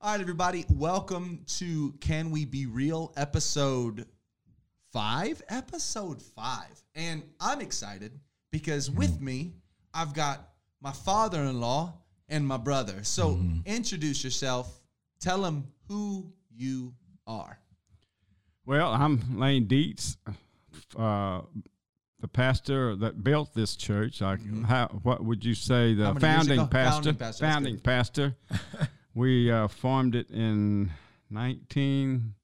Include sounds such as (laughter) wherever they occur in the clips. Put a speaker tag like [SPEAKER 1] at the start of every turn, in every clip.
[SPEAKER 1] All right, everybody, welcome to Can We Be Real episode five? Episode five. And I'm excited because with me, I've got my father in law and my brother. So introduce yourself, tell them who you are.
[SPEAKER 2] Well, I'm Lane Dietz, uh, the pastor that built this church. I, how, what would you say? The
[SPEAKER 1] How many years
[SPEAKER 2] founding pastor.
[SPEAKER 1] Founding pastor,
[SPEAKER 2] Founding (laughs) pastor. We uh, formed it in 19.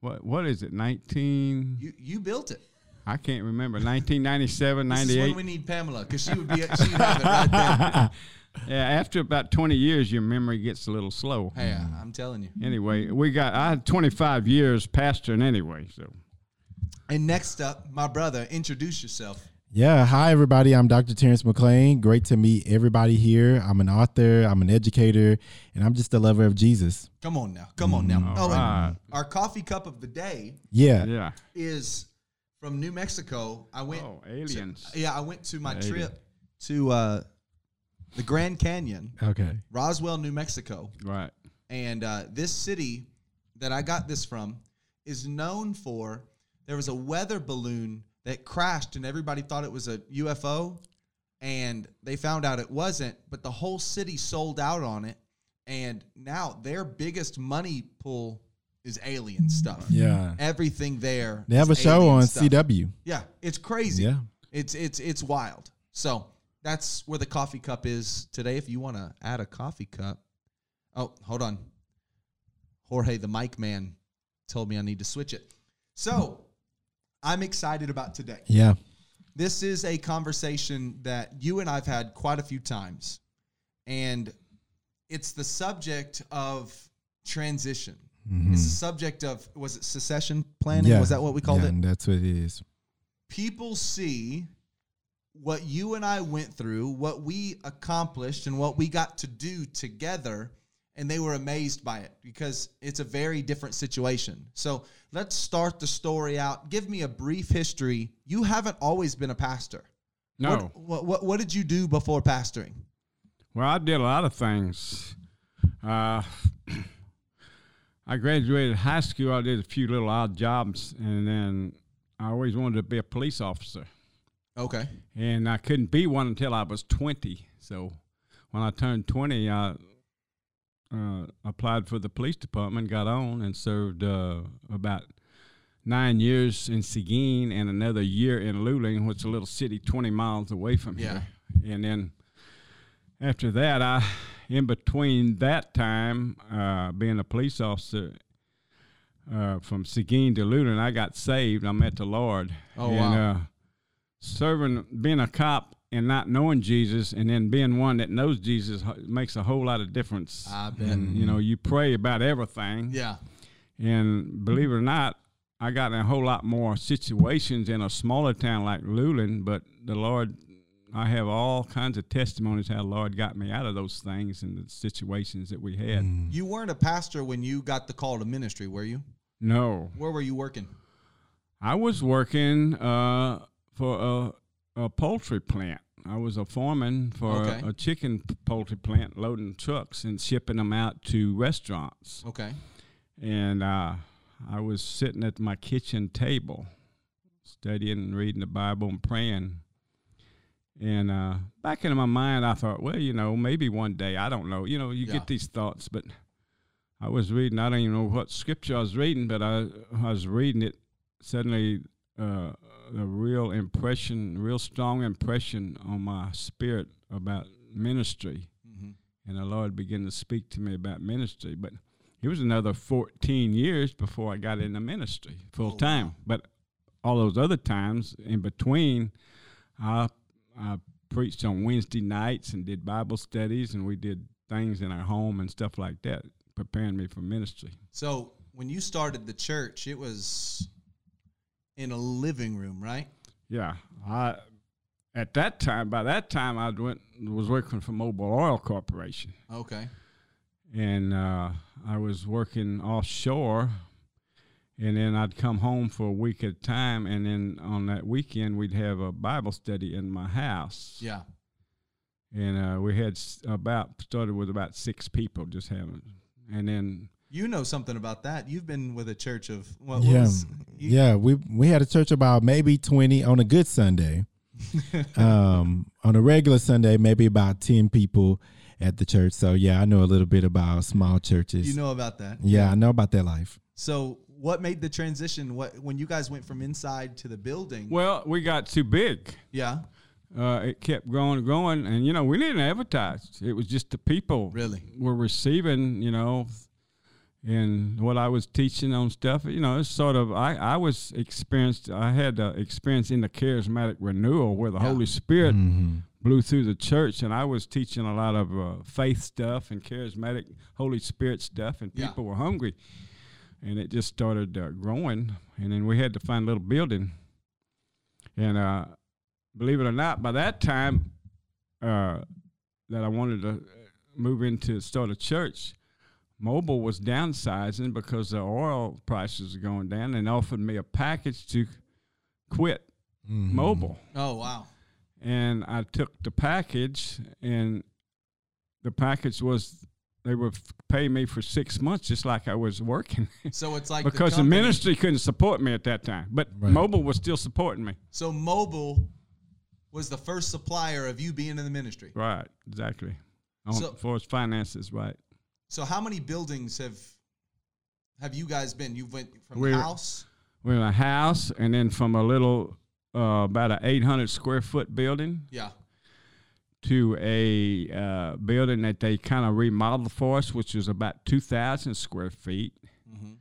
[SPEAKER 2] What what is it? 19.
[SPEAKER 1] You you built it.
[SPEAKER 2] I can't remember. 1997,
[SPEAKER 1] This is when
[SPEAKER 2] 98.
[SPEAKER 1] we need Pamela because she would be she'd have it right there. (laughs)
[SPEAKER 2] Yeah, after about 20 years, your memory gets a little slow.
[SPEAKER 1] Hey, I- I'm telling you.
[SPEAKER 2] Anyway, we got. I had 25 years pastoring anyway, so.
[SPEAKER 1] And next up, my brother. Introduce yourself.
[SPEAKER 3] Yeah, hi everybody. I'm Dr. Terrence McLean. Great to meet everybody here. I'm an author, I'm an educator, and I'm just a lover of Jesus.
[SPEAKER 1] Come on now. Come on now.
[SPEAKER 2] All
[SPEAKER 1] oh, and
[SPEAKER 2] right.
[SPEAKER 1] our coffee cup of the day
[SPEAKER 3] Yeah.
[SPEAKER 2] Yeah.
[SPEAKER 1] is from New Mexico. I went.
[SPEAKER 2] Oh,
[SPEAKER 1] to-
[SPEAKER 2] aliens.
[SPEAKER 1] yeah, I went to my
[SPEAKER 2] Alien.
[SPEAKER 1] trip to uh, the Grand Canyon,
[SPEAKER 3] Okay.
[SPEAKER 1] Roswell, New Mexico,
[SPEAKER 2] Right.
[SPEAKER 1] and uh, this city that I got this from is known for. There was a weather balloon that crashed, and everybody thought it was a UFO, and they found out it wasn't. But the whole city sold out on it, and now their biggest money pool is alien stuff.
[SPEAKER 3] Yeah.
[SPEAKER 1] Everything there.
[SPEAKER 3] They have a show on
[SPEAKER 1] stuff.
[SPEAKER 3] CW.
[SPEAKER 1] Yeah, it's crazy.
[SPEAKER 3] Yeah.
[SPEAKER 1] It's it's it's wild. So that's where the coffee cup is today. If you want to add a coffee cup, oh, hold on. Jorge, the mic man, told me I need to switch it. So I'm excited about today.
[SPEAKER 3] Yeah.
[SPEAKER 1] This is a conversation that you and I've had quite a few times, and it's the subject of transition. Mm-hmm. It's the subject of was it succession planning?
[SPEAKER 3] Yeah.
[SPEAKER 1] Was that what we called
[SPEAKER 3] yeah,
[SPEAKER 1] it?
[SPEAKER 3] That's what it is.
[SPEAKER 1] people see what you and I went through, what we accomplished, and what we got to do together, and they were amazed by it because it's a very different situation. So let's start the story out. Give me a brief history. You haven't always been a pastor.
[SPEAKER 2] No.
[SPEAKER 1] What, what, what, what did you do before pastoring?
[SPEAKER 2] Well, I did a lot of things. Uh, (clears throat) I graduated high school. I did a few little odd jobs, and then I always wanted to be a police officer.
[SPEAKER 1] Okay.
[SPEAKER 2] And I couldn't be one until I was 20. So when I turned 20, I uh, applied for the police department, got on, and served uh, about nine years in Seguin and another year in Luling, which is a little city 20 miles away from
[SPEAKER 1] Yeah.
[SPEAKER 2] here. And then after that, I, in between that time, uh, being a police officer uh, from Seguin to Luling, I got saved. I met the Lord.
[SPEAKER 1] Oh,
[SPEAKER 2] and,
[SPEAKER 1] wow.
[SPEAKER 2] Uh, serving, being a cop and not knowing Jesus, and then being one that knows Jesus makes a whole lot of difference.
[SPEAKER 1] I bet.
[SPEAKER 2] And, you know, you pray about everything.
[SPEAKER 1] Yeah.
[SPEAKER 2] And believe it or not, I got in a whole lot more situations in a smaller town like Luling, but the Lord, I have all kinds of testimonies how the Lord got me out of those things and the situations that we had.
[SPEAKER 1] You weren't a pastor when you got the call to ministry, were you?
[SPEAKER 2] No,
[SPEAKER 1] Where were you working?
[SPEAKER 2] I was working uh, for a, a poultry plant. I was a foreman for
[SPEAKER 1] Okay.
[SPEAKER 2] a, a chicken poultry plant, loading trucks and shipping them out to restaurants.
[SPEAKER 1] Okay.
[SPEAKER 2] and uh, I was sitting at my kitchen table, studying and reading the Bible and praying. And uh, back in my mind, I thought, well, you know, maybe one day, I don't know. You know, you
[SPEAKER 1] Yeah.
[SPEAKER 2] get these thoughts, but I was reading. I don't even know what scripture I was reading, but I, I was reading it. Suddenly, uh, a real impression, real strong impression on my spirit about ministry
[SPEAKER 1] hmm
[SPEAKER 2] and the Lord began to speak to me about ministry. But it was another 14 years before I got into ministry full
[SPEAKER 1] Oh,
[SPEAKER 2] time.
[SPEAKER 1] wow.
[SPEAKER 2] But all those other times in between, I, I preached on Wednesday nights and did Bible studies, and we did things in our home and stuff like that, preparing me for ministry.
[SPEAKER 1] So when you started the church, it was in a living room, right?
[SPEAKER 2] Yeah, I at that time. By that time, I went was working for Mobil Oil Corporation.
[SPEAKER 1] Okay.
[SPEAKER 2] and uh, I was working offshore, and then I'd come home for a week at a time, and then on that weekend we'd have a Bible study in my house.
[SPEAKER 1] Yeah.
[SPEAKER 2] and uh, we had about started with about six people, just having and then
[SPEAKER 1] You know something about that. You've been with a church of what
[SPEAKER 3] yeah,
[SPEAKER 1] was you-
[SPEAKER 3] yeah. We we had a church about maybe twenty on a good Sunday. (laughs) um, on a regular Sunday, maybe about ten people at the church. So yeah, I know a little bit about small churches.
[SPEAKER 1] you know about that.
[SPEAKER 3] yeah, I know about that life.
[SPEAKER 1] So what made the transition? What when you guys went from inside to the building?
[SPEAKER 2] well, we got too big.
[SPEAKER 1] yeah,
[SPEAKER 2] Uh, it kept growing and growing, and you know we didn't advertise. It was just the people
[SPEAKER 1] really.
[SPEAKER 2] were receiving, you know, and what I was teaching on stuff. You know, it's sort of I I was experienced. I had the experience in the charismatic renewal where the
[SPEAKER 1] Yeah.
[SPEAKER 2] Holy Spirit
[SPEAKER 3] Mhm.
[SPEAKER 2] blew through the church, and I was teaching a lot of uh, faith stuff and charismatic Holy Spirit stuff, and
[SPEAKER 1] Yeah.
[SPEAKER 2] people were hungry, and it just started uh, growing, and then we had to find a little building, and uh, believe it or not, by that time uh, that I wanted to move into start a church. Mobil was downsizing because the oil prices were going down and offered me a package to quit
[SPEAKER 3] Mhm.
[SPEAKER 2] Mobil
[SPEAKER 1] Oh wow.
[SPEAKER 2] and I took the package, and the package was they were f- paying me for six months, just like I was working, (laughs)
[SPEAKER 1] So it's like
[SPEAKER 2] because the,
[SPEAKER 1] company-
[SPEAKER 2] ministry couldn't support me at that time, but
[SPEAKER 3] Right.
[SPEAKER 2] Mobil was still supporting me.
[SPEAKER 1] So Mobil was the first supplier of you being in the ministry.
[SPEAKER 2] Right, exactly. On,
[SPEAKER 1] So-
[SPEAKER 2] for its finances, right?
[SPEAKER 1] So how many buildings have have you guys been? You went from
[SPEAKER 2] We're-
[SPEAKER 1] house.
[SPEAKER 2] We're in a house, and then from a little, uh, about an 800 square foot building
[SPEAKER 1] Yeah.
[SPEAKER 2] to a uh, building that they kind of remodeled for us, which was about 2,000 square feet.
[SPEAKER 1] hmm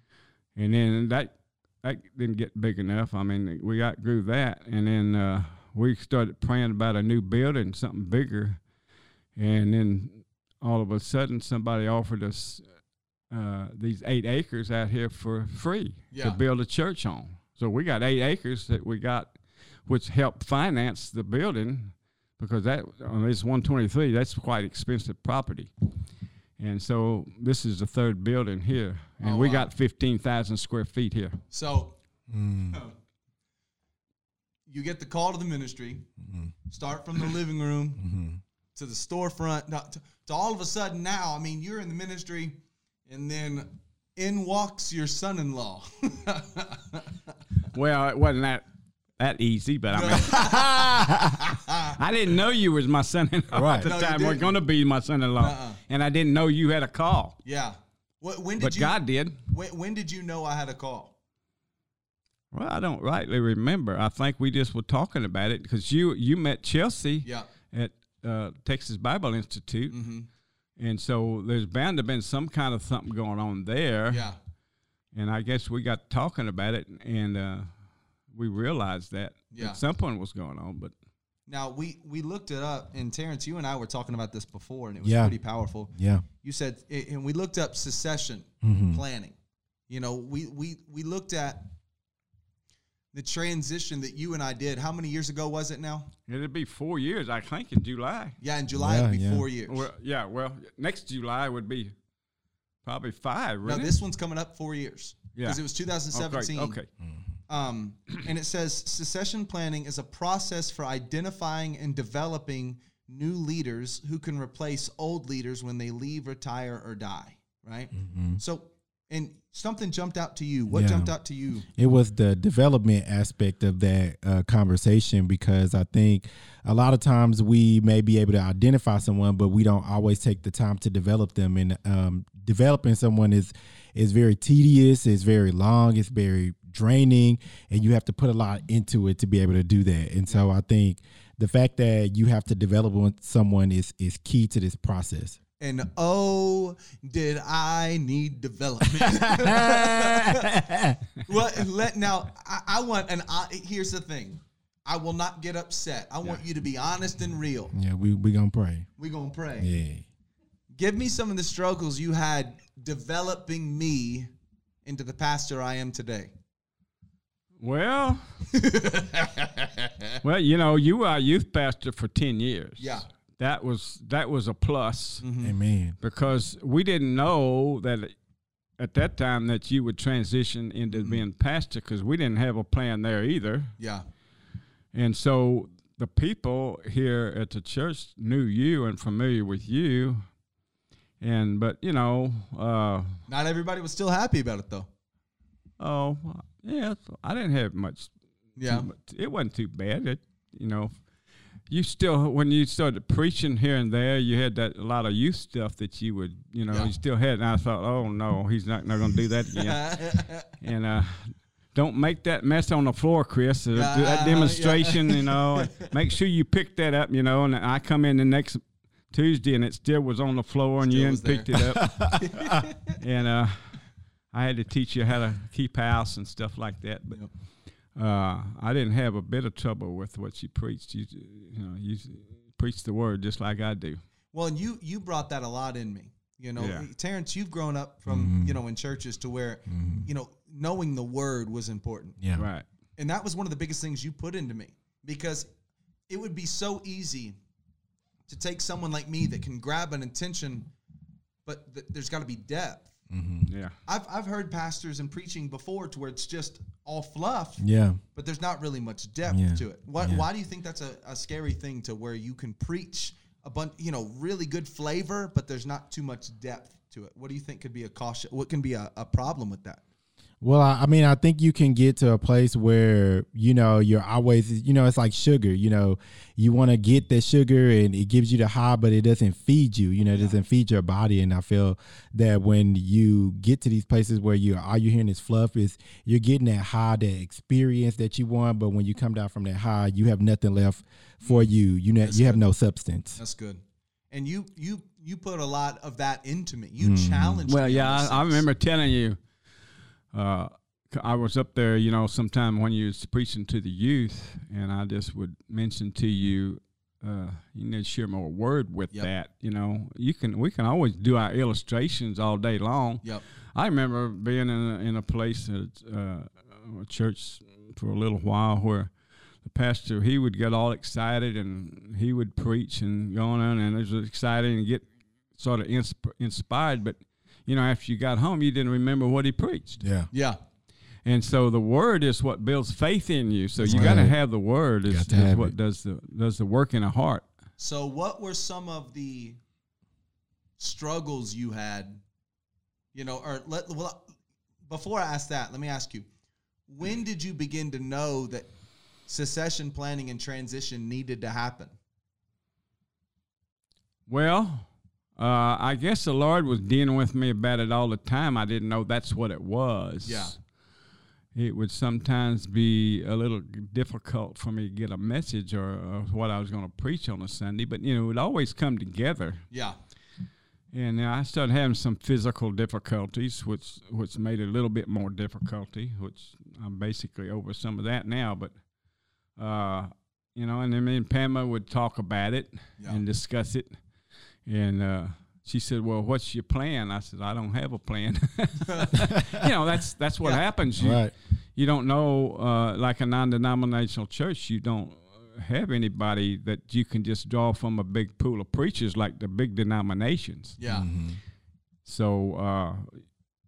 [SPEAKER 2] and then that that didn't get big enough. I mean, we outgrew that, and then uh, we started praying about a new building, something bigger, and then all of a sudden, somebody offered us uh, these eight acres out here for free
[SPEAKER 1] Yeah.
[SPEAKER 2] to build a church on. So we got eight acres that we got, which helped finance the building, because that on this 123, that's quite expensive property. And so this is the third building here, and
[SPEAKER 1] Oh,
[SPEAKER 2] we
[SPEAKER 1] wow.
[SPEAKER 2] got fifteen thousand square feet here.
[SPEAKER 1] So
[SPEAKER 3] Mm.
[SPEAKER 1] you get the call to the ministry.
[SPEAKER 3] Mhm.
[SPEAKER 1] Start from the living room
[SPEAKER 3] Mhm.
[SPEAKER 1] To the storefront. To, to all of a sudden now, I mean, you're in the ministry, and then in walks your son-in-law. (laughs)
[SPEAKER 2] Well, it wasn't that that easy, but I mean, (laughs) I didn't know you was my son-in-law
[SPEAKER 3] Right.
[SPEAKER 2] at the
[SPEAKER 1] No,
[SPEAKER 2] time. We're going to be my son-in-law,
[SPEAKER 1] Uh-uh.
[SPEAKER 2] and I didn't know you had a call,
[SPEAKER 1] yeah. When, when did
[SPEAKER 2] but
[SPEAKER 1] you?
[SPEAKER 2] God did.
[SPEAKER 1] When, when did you know I had a call?
[SPEAKER 2] Well, I don't rightly remember. I think we just were talking about it because you you met Chelsea
[SPEAKER 1] Yeah.
[SPEAKER 2] at uh, Texas Bible Institute,
[SPEAKER 1] Mm-hmm.
[SPEAKER 2] and so there's bound to have been some kind of something going on there.
[SPEAKER 1] Yeah.
[SPEAKER 2] And I guess we got talking about it, and uh, we realized that,
[SPEAKER 1] Yeah.
[SPEAKER 2] that something was going on. But
[SPEAKER 1] Now we we looked it up, and Terrence, you and I were talking about this before, and it was
[SPEAKER 3] Yeah.
[SPEAKER 1] pretty powerful.
[SPEAKER 3] Yeah.
[SPEAKER 1] You said, and we looked up succession
[SPEAKER 3] Mhm.
[SPEAKER 1] planning. You know, we we we looked at the transition that you and I did. How many years ago was it now?
[SPEAKER 2] It'd be four years, I think, in July.
[SPEAKER 1] Yeah, in July it'd be
[SPEAKER 3] yeah.
[SPEAKER 1] four years.
[SPEAKER 2] Well, yeah. Well, next July would be probably five.
[SPEAKER 1] no,
[SPEAKER 2] wouldn't it?
[SPEAKER 1] this one's coming up four years
[SPEAKER 2] Yeah.
[SPEAKER 1] because it was 2017.
[SPEAKER 2] Okay.
[SPEAKER 1] Um, and it says succession planning is a process for identifying and developing new leaders who can replace old leaders when they leave, retire, or die. Right.
[SPEAKER 3] Mhm.
[SPEAKER 1] So, and something jumped out to you. What
[SPEAKER 3] Yeah.
[SPEAKER 1] jumped out to you?
[SPEAKER 3] It was the development aspect of that uh, conversation because I think a lot of times we may be able to identify someone, but we don't always take the time to develop them. And um, developing someone is is very tedious, it's very long, it's very draining, and you have to put a lot into it to be able to do that. And so I think the fact that you have to develop someone is is key to this process.
[SPEAKER 1] And oh, did I need development? (laughs) well, let now I, I want, and I, here's the thing: I will not get upset. I want you to be honest and real.
[SPEAKER 3] Yeah, we we gonna pray.
[SPEAKER 1] We gonna pray.
[SPEAKER 3] Yeah.
[SPEAKER 1] Give me some of the struggles you had developing me into the pastor I am today.
[SPEAKER 2] Well, (laughs) well, you know, you were a youth pastor for ten years.
[SPEAKER 1] Yeah.
[SPEAKER 2] That was that was a plus
[SPEAKER 3] Amen.
[SPEAKER 2] because we didn't know that at that time that you would transition into being pastor because we didn't have a plan there either.
[SPEAKER 1] Yeah.
[SPEAKER 2] And so the people here at the church knew you and familiar with you. And but you know, uh,
[SPEAKER 1] Not everybody was still happy about it though.
[SPEAKER 2] oh yeah, I didn't have much.
[SPEAKER 1] Yeah.
[SPEAKER 2] much- it wasn't too bad. It you know, you still when you started preaching here and there, you had that a lot of youth stuff that you would you know
[SPEAKER 1] Yeah.
[SPEAKER 2] you still had. And I thought, oh no, he's not not going to do that again. (laughs) and uh, don't make that mess on the floor, Chris. Uh, do
[SPEAKER 1] Uh,
[SPEAKER 2] that
[SPEAKER 1] yeah.
[SPEAKER 2] demonstration, you know. (laughs) make sure you pick that up, you know. And I come in the next Tuesday, and it still was on the floor, and you hadn't picked it up. (laughs) and uh, I had to teach you how to keep house and stuff like that. But
[SPEAKER 1] Yep.
[SPEAKER 2] Uh, I didn't have a bit of trouble with what she preached. You, you know, you preached the word just like I do.
[SPEAKER 1] Well, and you you brought that a lot in me. You know,
[SPEAKER 2] Yeah.
[SPEAKER 1] Terrence, you've grown up from you know in churches to where you know knowing the word was important,
[SPEAKER 3] Yeah.
[SPEAKER 2] Right.
[SPEAKER 1] and that was one of the biggest things you put into me because it would be so easy to take someone like me that can grab an attention, but th- there's got to be depth. Mm-hmm.
[SPEAKER 2] Yeah.
[SPEAKER 1] I've I've heard pastors and preaching before to where it's just all fluff,
[SPEAKER 3] Yeah.
[SPEAKER 1] but there's not really much depth
[SPEAKER 3] Yeah.
[SPEAKER 1] to it. Why,
[SPEAKER 3] Yeah.
[SPEAKER 1] why do you think that's a, a scary thing to where you can preach a bunch, you know, really good flavor, but there's not too much depth to it? What do you think could be a caution? What can be a, a problem with that?
[SPEAKER 3] Well, I, I mean, I think you can get to a place where you know you're always, you know, it's like sugar. You know, you want to get the sugar, and it gives you the high, but it doesn't feed you. You know, it doesn't feed your body. And I feel that when you get to these places where you all you're hearing is fluff, is you're getting that high, that experience that you want. But when you come down from that high, you have nothing left for mm-hmm. you. You know,
[SPEAKER 1] That's
[SPEAKER 3] you have no substance.
[SPEAKER 1] That's good. And you you you put a lot of that into me. You mm-hmm. challenged.
[SPEAKER 2] Well,
[SPEAKER 1] me in
[SPEAKER 2] yeah, I, I remember telling you. Uh, I was up there, you know, sometime when you was preaching to the youth, and I just would mention to you, uh, you need to share more word with
[SPEAKER 1] Yep.
[SPEAKER 2] that. You know, you can we can always do our illustrations all day long.
[SPEAKER 1] Yep.
[SPEAKER 2] I remember being in a, in a place at uh, a church for a little while where the pastor he would get all excited and he would preach and go on and it was exciting and get sort of insp- inspired, but you know after you got home you didn't remember what he preached,
[SPEAKER 3] Yeah.
[SPEAKER 1] Yeah.
[SPEAKER 2] and so the word is what builds faith in you. So you got to have the word is,
[SPEAKER 3] Got to
[SPEAKER 2] is
[SPEAKER 3] have
[SPEAKER 2] what
[SPEAKER 3] it.
[SPEAKER 2] does the does the work in a heart.
[SPEAKER 1] So, what were some of the struggles you had? You know, or let well, before I ask that, let me ask you: When did you begin to know that succession planning and transition needed to happen?
[SPEAKER 2] Well, uh, I guess the Lord was dealing with me about it all the time. I didn't know that's what it was.
[SPEAKER 1] Yeah.
[SPEAKER 2] It would sometimes be a little difficult for me to get a message or, or what I was going to preach on a Sunday, but you know, it would always come together.
[SPEAKER 1] Yeah,
[SPEAKER 2] And I started having some physical difficulties, which which made it a little bit more difficulty. Which I'm basically over some of that now. But uh, you know, and then me and Pamela would talk about it
[SPEAKER 1] Yeah.
[SPEAKER 2] and discuss it. And uh, she said, "Well, what's your plan?" I said, "I don't have a plan." (laughs) you know, that's that's what
[SPEAKER 1] Yeah.
[SPEAKER 2] happens. You,
[SPEAKER 3] Right.
[SPEAKER 2] you don't know, uh, like a non-denominational church, you don't have anybody that you can just draw from a big pool of preachers like the big denominations.
[SPEAKER 1] yeah,
[SPEAKER 2] So uh,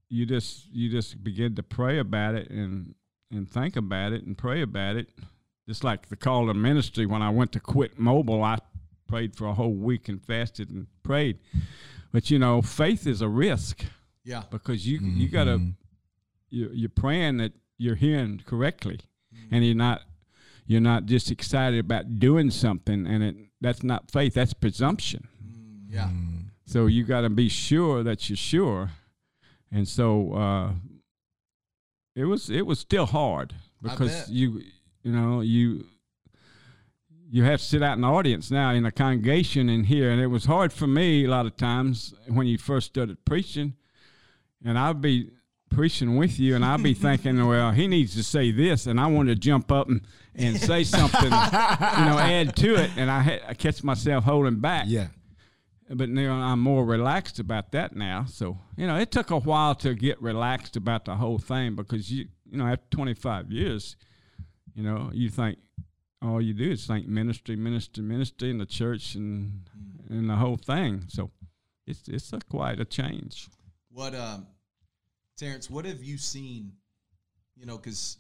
[SPEAKER 2] you just you just begin to pray about it and and think about it and pray about it. Just like the call to ministry when I went to quit Mobil, I prayed for a whole week and fasted and prayed. But you know, faith is a risk.
[SPEAKER 1] Yeah,
[SPEAKER 2] because you you mm-hmm. gotta you, you're praying that you're hearing correctly, mm-hmm. and you're not you're not just excited about doing something, and it that's not faith. That's presumption.
[SPEAKER 1] Mm, yeah, mm-hmm.
[SPEAKER 2] So you got to be sure that you're sure, and so uh, it was it was still hard because you you know you you have to sit out in the audience now in a congregation and hear, and it was hard for me a lot of times when you first started preaching, and I'd be preaching with you, and I'd be (laughs) thinking, well, he needs to say this, and I wanted to jump up and, and say something, you know, add to it, and I, had, I catch myself holding back
[SPEAKER 3] Yeah.
[SPEAKER 2] but now I'm more relaxed about that now. So you know, it took a while to get relaxed about the whole thing because you you know after 25 years, you know you think all you do is think ministry, ministry, ministry in the church and and the whole thing. So it's it's a quite a change.
[SPEAKER 1] What, um, Terrence? What have you seen? You know, because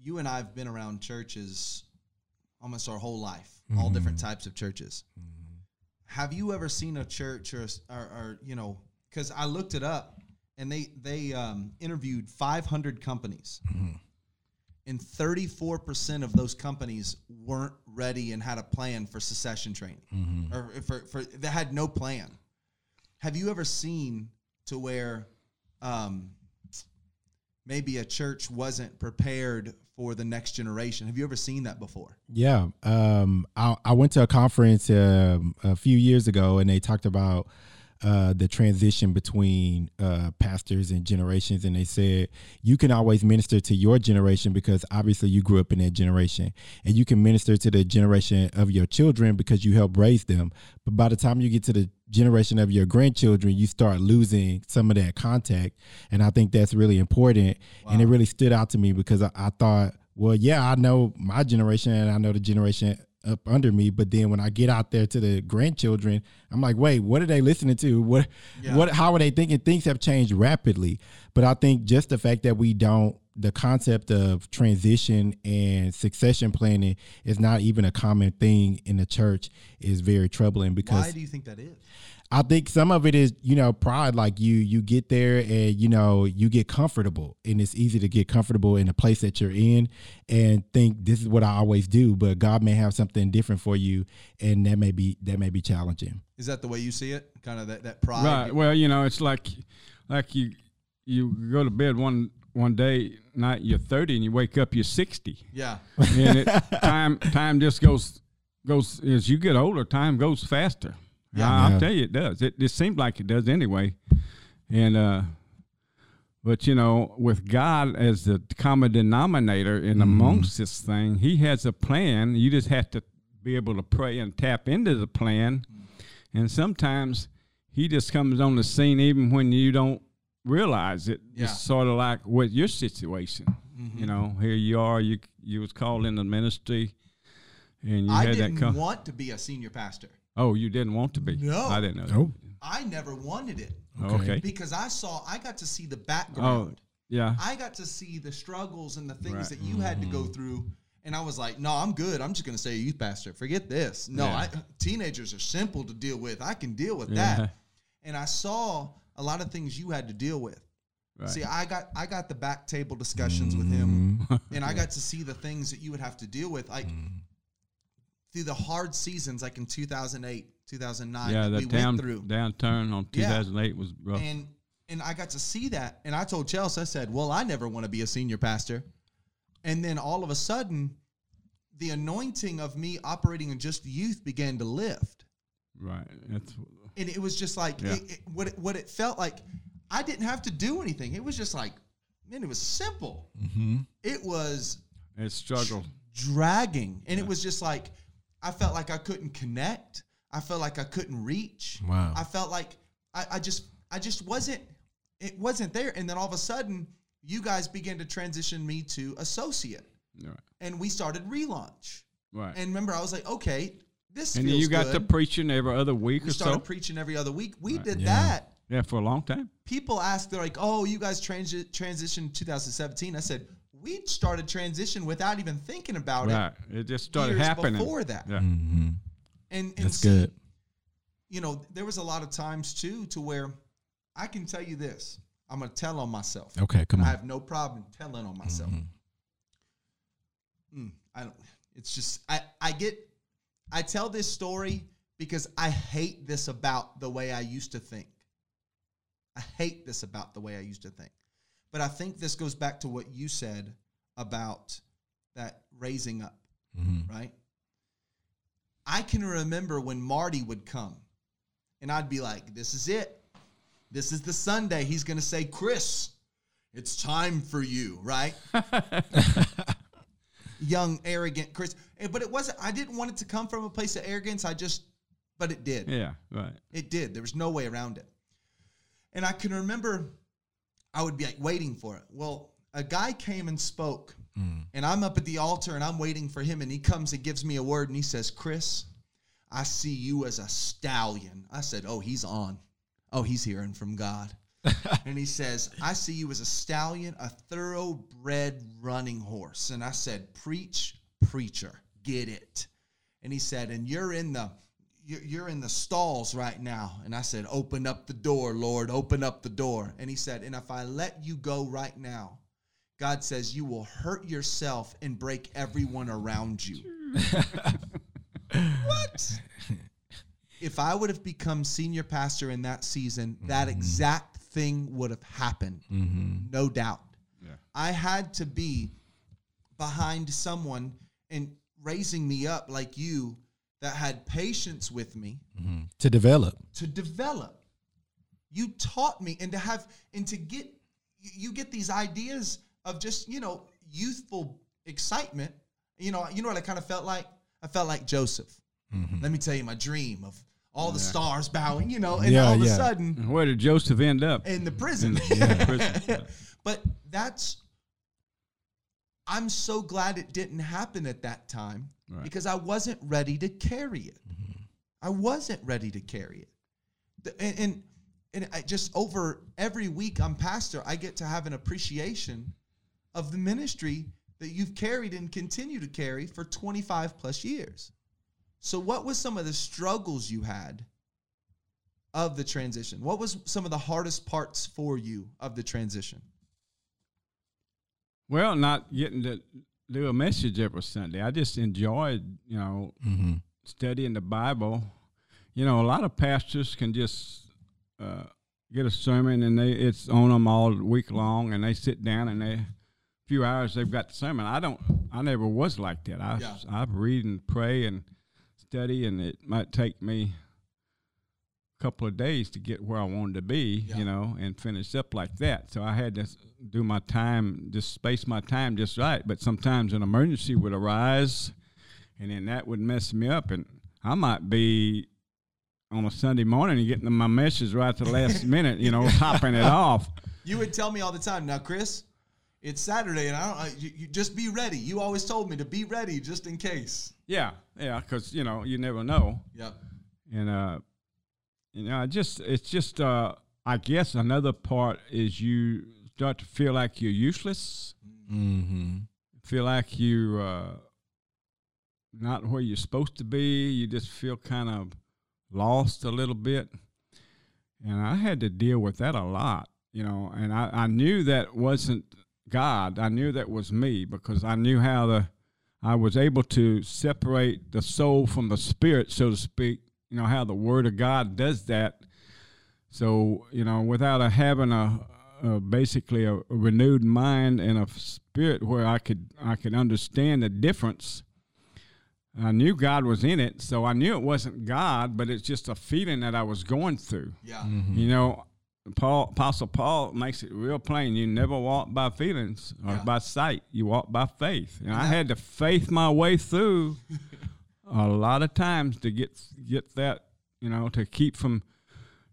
[SPEAKER 1] you and I've been around churches almost our whole life, all different types of churches. have you ever seen a church or or, or you know? Because I looked it up, and they they um, interviewed 500 companies, and 34 percent of those companies weren't ready and had a plan for succession training, or for, for they had no plan. Have you ever seen to where um, maybe a church wasn't prepared for the next generation? Have you ever seen that before?
[SPEAKER 3] Yeah, um, I, I went to a conference um, a few years ago, and they talked about uh, the transition between uh, pastors and generations, and they said you can always minister to your generation because obviously you grew up in that generation, and you can minister to the generation of your children because you helped raise them. But by the time you get to the generation of your grandchildren, you start losing some of that contact, and I think that's really important. And it really stood out to me because I, I thought, well, yeah, I know my generation, and I know the generation up under me. But then when I get out there to the grandchildren, I'm like, wait, what are they listening to? (laughs) What,
[SPEAKER 1] Yeah.
[SPEAKER 3] what, how are they thinking? Things have changed rapidly. But I think just the fact that we don't, the concept of transition and succession planning is not even a common thing in the church is very troubling because
[SPEAKER 1] Why do you think that is?
[SPEAKER 3] I think some of it is, you know, pride. Like you, you get there and you know you get comfortable, and it's easy to get comfortable in the place that you're in, and think this is what I always do. But God may have something different for you, and that may be that may be challenging.
[SPEAKER 1] Is that the way you see it? Kind of that, that pride.
[SPEAKER 2] Right. Well, you know, it's like like you you go to bed one one day night you're 30 and you wake up you're 60.
[SPEAKER 1] Yeah.
[SPEAKER 2] And it, time time just goes goes as you get older, time goes faster.
[SPEAKER 1] Yeah.
[SPEAKER 2] I, will tell you it does. It it seems like it does anyway. And uh but you know, with God as the common denominator and amongst this thing, He has a plan. You just have to be able to pray and tap into the plan. And sometimes He just comes on the scene even when you don't realize it.
[SPEAKER 1] Yeah.
[SPEAKER 2] It's sort of like with your situation.
[SPEAKER 1] Mm-hmm.
[SPEAKER 2] You know, here you are. You you was called in the ministry, and you
[SPEAKER 1] I
[SPEAKER 2] had
[SPEAKER 1] didn't
[SPEAKER 2] that. come.
[SPEAKER 1] want to be a senior pastor.
[SPEAKER 2] Oh, you didn't want to be.
[SPEAKER 1] No.
[SPEAKER 2] I didn't know. that.
[SPEAKER 3] Oh.
[SPEAKER 1] I never wanted it
[SPEAKER 2] Oh, okay.
[SPEAKER 1] because I saw, I got to see the background.
[SPEAKER 2] Oh,
[SPEAKER 1] background.
[SPEAKER 2] yeah.
[SPEAKER 1] I got to see the struggles and the things
[SPEAKER 2] Right.
[SPEAKER 1] that you had to go through. And I was like, no, I'm good. I'm just going to say a youth pastor. Forget this. No,
[SPEAKER 2] Yeah.
[SPEAKER 1] I, teenagers are simple to deal with. I can deal with
[SPEAKER 2] Yeah.
[SPEAKER 1] that. And I saw a lot of things you had to deal with.
[SPEAKER 2] Right.
[SPEAKER 1] See, I got I got the back table discussions with him,
[SPEAKER 3] Mm-hmm.
[SPEAKER 1] and I (laughs) got to see the things that you would have to deal with, like through the hard seasons, like in 2008, 2009,
[SPEAKER 2] yeah,
[SPEAKER 1] that
[SPEAKER 2] the
[SPEAKER 1] we
[SPEAKER 2] down,
[SPEAKER 1] went through
[SPEAKER 2] downturn on
[SPEAKER 1] Yeah.
[SPEAKER 2] 2008 was rough.
[SPEAKER 1] and and I got to see that. And I told Chelsea, I said, "Well, I never want to be a senior pastor." And then all of a sudden, the anointing of me operating in just youth began to lift,
[SPEAKER 2] right. That's
[SPEAKER 1] and it was just like
[SPEAKER 2] Yeah.
[SPEAKER 1] it, it, what it, what it felt like. I didn't have to do anything. It was just like, man, it was simple. Mm-hmm. It was
[SPEAKER 2] it's struggle.
[SPEAKER 1] dragging, and it was just like I felt like I couldn't connect. I felt like I couldn't reach.
[SPEAKER 3] Wow.
[SPEAKER 1] I felt like I, I just I just wasn't it wasn't there. And then all of a sudden, you guys began to transition me to associate,
[SPEAKER 2] Right.
[SPEAKER 1] and we started relaunch.
[SPEAKER 2] Right.
[SPEAKER 1] And remember, I was like, okay, this
[SPEAKER 2] And then
[SPEAKER 1] feels
[SPEAKER 2] you got
[SPEAKER 1] good.
[SPEAKER 2] to preaching every other week
[SPEAKER 1] we
[SPEAKER 2] or
[SPEAKER 1] started
[SPEAKER 2] so.
[SPEAKER 1] preaching every other week. We did
[SPEAKER 3] Yeah.
[SPEAKER 1] that.
[SPEAKER 2] yeah, for a long time.
[SPEAKER 1] People ask, they're like, "Oh, you guys transi- transitioned 2017." I said, "We started transition without even thinking about
[SPEAKER 2] Right. It just started
[SPEAKER 1] years
[SPEAKER 2] happening.
[SPEAKER 1] before that."
[SPEAKER 2] Yeah.
[SPEAKER 3] Mm-hmm.
[SPEAKER 1] And, and
[SPEAKER 3] That's
[SPEAKER 1] see,
[SPEAKER 3] good.
[SPEAKER 1] you know, there was a lot of times too to where I can tell you this. I'm gonna tell on myself.
[SPEAKER 3] Okay, come on.
[SPEAKER 1] I have no problem telling on myself. Mm, I don't. It's just I I get I tell this story because I hate this about the way I used to think. I hate this about the way I used to think. But I think this goes back to what you said about that raising up,
[SPEAKER 3] Mhm.
[SPEAKER 1] right? I can remember when Marty would come and I'd be like, this is it. This is the Sunday. He's going to say, Chris, it's time for you, right? (laughs) Young, arrogant Chris. But it wasn't, I didn't want it to come from a place of arrogance. I just, but it did.
[SPEAKER 2] Yeah. Right.
[SPEAKER 1] It did. There was no way around it. And I can remember I would be like waiting for it. Well, a guy came and spoke, hmm. and I'm up at the altar and I'm waiting for him, and he comes and gives me a word and he says, Chris, I see you as a stallion. I said, Oh, he's on. Oh, he's hearing from God. (laughs) and he says, I see you as a stallion, a thoroughbred running horse. And I said, Preach, preacher, get it. And he said, And you're in the you're you're in the stalls right now. And I said, Open up the door, Lord, open up the door. And he said, And if I let you go right now, God says, You will hurt yourself and break everyone around you. (laughs) what? If I would have become senior pastor in that season, that mm-hmm. exact thing would have happened. Mm-hmm. No doubt.
[SPEAKER 2] Yeah.
[SPEAKER 1] I had to be behind someone and raising me up like you that had patience with me mm-hmm.
[SPEAKER 3] to develop.
[SPEAKER 1] to develop. You taught me and to have and to get you- you get these ideas of just, you know, youthful excitement. You know, you know what I kind of felt like? I felt like Joseph. Mm-hmm. Let me tell you my dream of all the stars bowing, you know, and
[SPEAKER 3] Yeah,
[SPEAKER 1] all of
[SPEAKER 3] yeah.
[SPEAKER 1] a sudden
[SPEAKER 2] where did Joseph end up?
[SPEAKER 1] in the prison.
[SPEAKER 2] Yeah, prison. (laughs)
[SPEAKER 1] but that's I'm so glad it didn't happen at that time
[SPEAKER 2] Right.
[SPEAKER 1] because I wasn't ready to carry it. Mm-hmm. I wasn't ready to carry it. The- And, and and I just over every week I'm pastor, I get to have an appreciation of the ministry that you've carried and continue to carry for 25 plus years. So what was some of the struggles you had of the transition? What was some of the hardest parts for you of the transition?
[SPEAKER 2] Well, not getting to do a message every Sunday. I just enjoyed, you know,
[SPEAKER 3] Mm-hmm.
[SPEAKER 2] studying the Bible. You know, a lot of pastors can just uh, get a sermon and they it's on them all week long, and they sit down and they a few hours they've got the sermon. I don't. I never was like that. I
[SPEAKER 1] Yeah.
[SPEAKER 2] I read and pray and study, and it might take me couple of days to get where I wanted to be.
[SPEAKER 1] Yeah.
[SPEAKER 2] You know, and finish up like that. So I had to do my time, just space my time just right. But sometimes an emergency would arise and then that would mess me up and i might be on a sunday morning and getting my message right at the last (laughs) minute you know topping it off
[SPEAKER 1] You would tell me all the time, now, Chris, it's Saturday, and I don't. I, you, you just be ready. You always told me to be ready just in case.
[SPEAKER 2] yeah yeah because you know you never know
[SPEAKER 1] Yep.
[SPEAKER 2] and uh you know I just it's just uh i guess another part is you start to feel like you're useless.
[SPEAKER 3] Mm-hmm.
[SPEAKER 2] feel like you uh not where you're supposed to be. You just feel kind of lost a little bit. And i had to deal with that a lot you know and i, I knew that wasn't god. I knew that was me because i knew how the i was able to separate the soul from the spirit so to speak you know how the word of god does that so you know without a, having a, a basically a, a renewed mind and a spirit where i could i could understand the difference I knew God was in it, so I knew it wasn't God, but it's just a feeling that I was going through.
[SPEAKER 1] Yeah.
[SPEAKER 3] Mm-hmm.
[SPEAKER 2] You know, Paul, Apostle Paul makes it real plain. You never walk by feelings or
[SPEAKER 1] Yeah.
[SPEAKER 2] by sight. You walk by faith. And I had to faith my way through (laughs) a lot of times to get get that. You know, to keep from.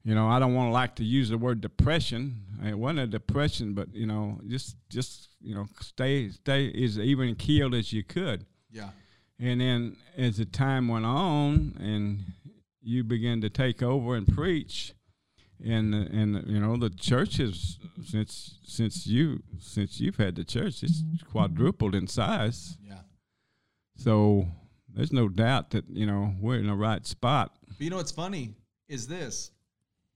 [SPEAKER 2] You know, I don't want to like to use the word depression. It wasn't a depression, but you know, just just you know, stay stay as even keeled as you could.
[SPEAKER 1] Yeah.
[SPEAKER 2] And then as the time went on and you began to take over and preach, and and you know the church has since since you since you've had the church, it's mm-hmm. quadrupled in size.
[SPEAKER 1] Yeah.
[SPEAKER 2] So there's no doubt that you know we're in the right spot.
[SPEAKER 1] But you know what's funny is this: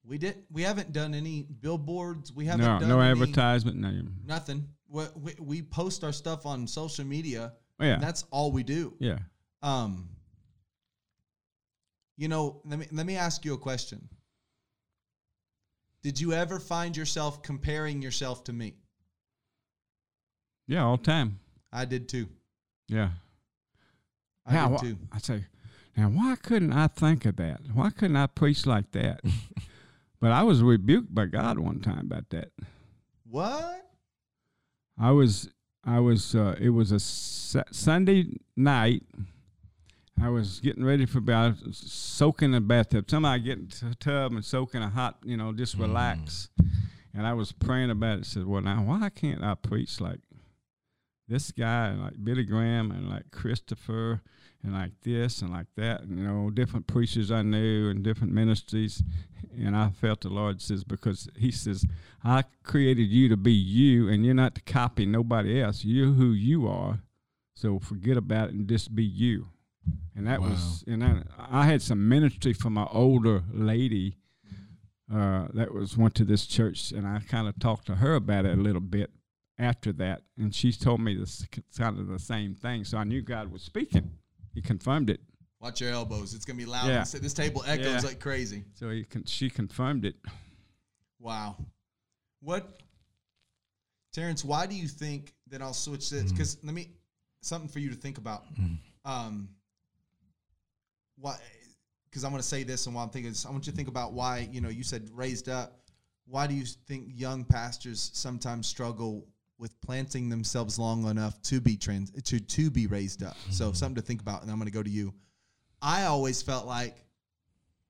[SPEAKER 1] we did we haven't done any billboards. We haven't
[SPEAKER 2] No,
[SPEAKER 1] done
[SPEAKER 2] no
[SPEAKER 1] any-
[SPEAKER 2] advertisement. No,
[SPEAKER 1] Nothing. We, we, we post our stuff on social media.
[SPEAKER 2] yeah,
[SPEAKER 1] And that's all we do.
[SPEAKER 2] yeah.
[SPEAKER 1] Um. You know, let me let me ask you a question. Did you ever find yourself comparing yourself to me?
[SPEAKER 2] Yeah, all the time.
[SPEAKER 1] I did too.
[SPEAKER 2] Yeah.
[SPEAKER 1] I
[SPEAKER 2] Now,
[SPEAKER 1] did too.
[SPEAKER 2] I say, now why couldn't I think of that? Why couldn't I preach like that? (laughs) but I was rebuked by God one time about that.
[SPEAKER 1] What?
[SPEAKER 2] I was, I was, uh, it was a Su- Sunday night. I was getting ready for bed, soaking in the bathtub. Somebody get into the tub and soak in a hot, you know, just relax. And I was praying about it. Said, well, now why can't I preach like this guy and like Billy Graham and like Christopher and like this and like that, and, you know, different preachers I knew and different ministries. And I felt the Lord says, because He says, I created you to be you, and you're not to copy nobody else. You're who you are. So forget about it and just be you. and that
[SPEAKER 3] Wow.
[SPEAKER 2] was and I, I had some ministry from my older lady uh, that was went to this church, and I kind of talked to her about it a little bit after that, and she told me this kind of the same thing. So I knew God was speaking. He confirmed it.
[SPEAKER 1] Watch your elbows. It's gonna be loud.
[SPEAKER 2] Yeah.
[SPEAKER 1] This table echoes
[SPEAKER 2] Yeah.
[SPEAKER 1] like crazy.
[SPEAKER 2] So he con- she confirmed it.
[SPEAKER 1] Wow. What, Terrence? Why do you think that I'll switch this? Because let me something for you to think about. Um, why? Because I'm going to say this, and while I'm thinking, this, I want you to think about why. You know, you said raised up. Why do you think young pastors sometimes struggle with planting themselves long enough to be trans to to be raised up? So hmm. something to think about, and I'm going to go to you. I always felt like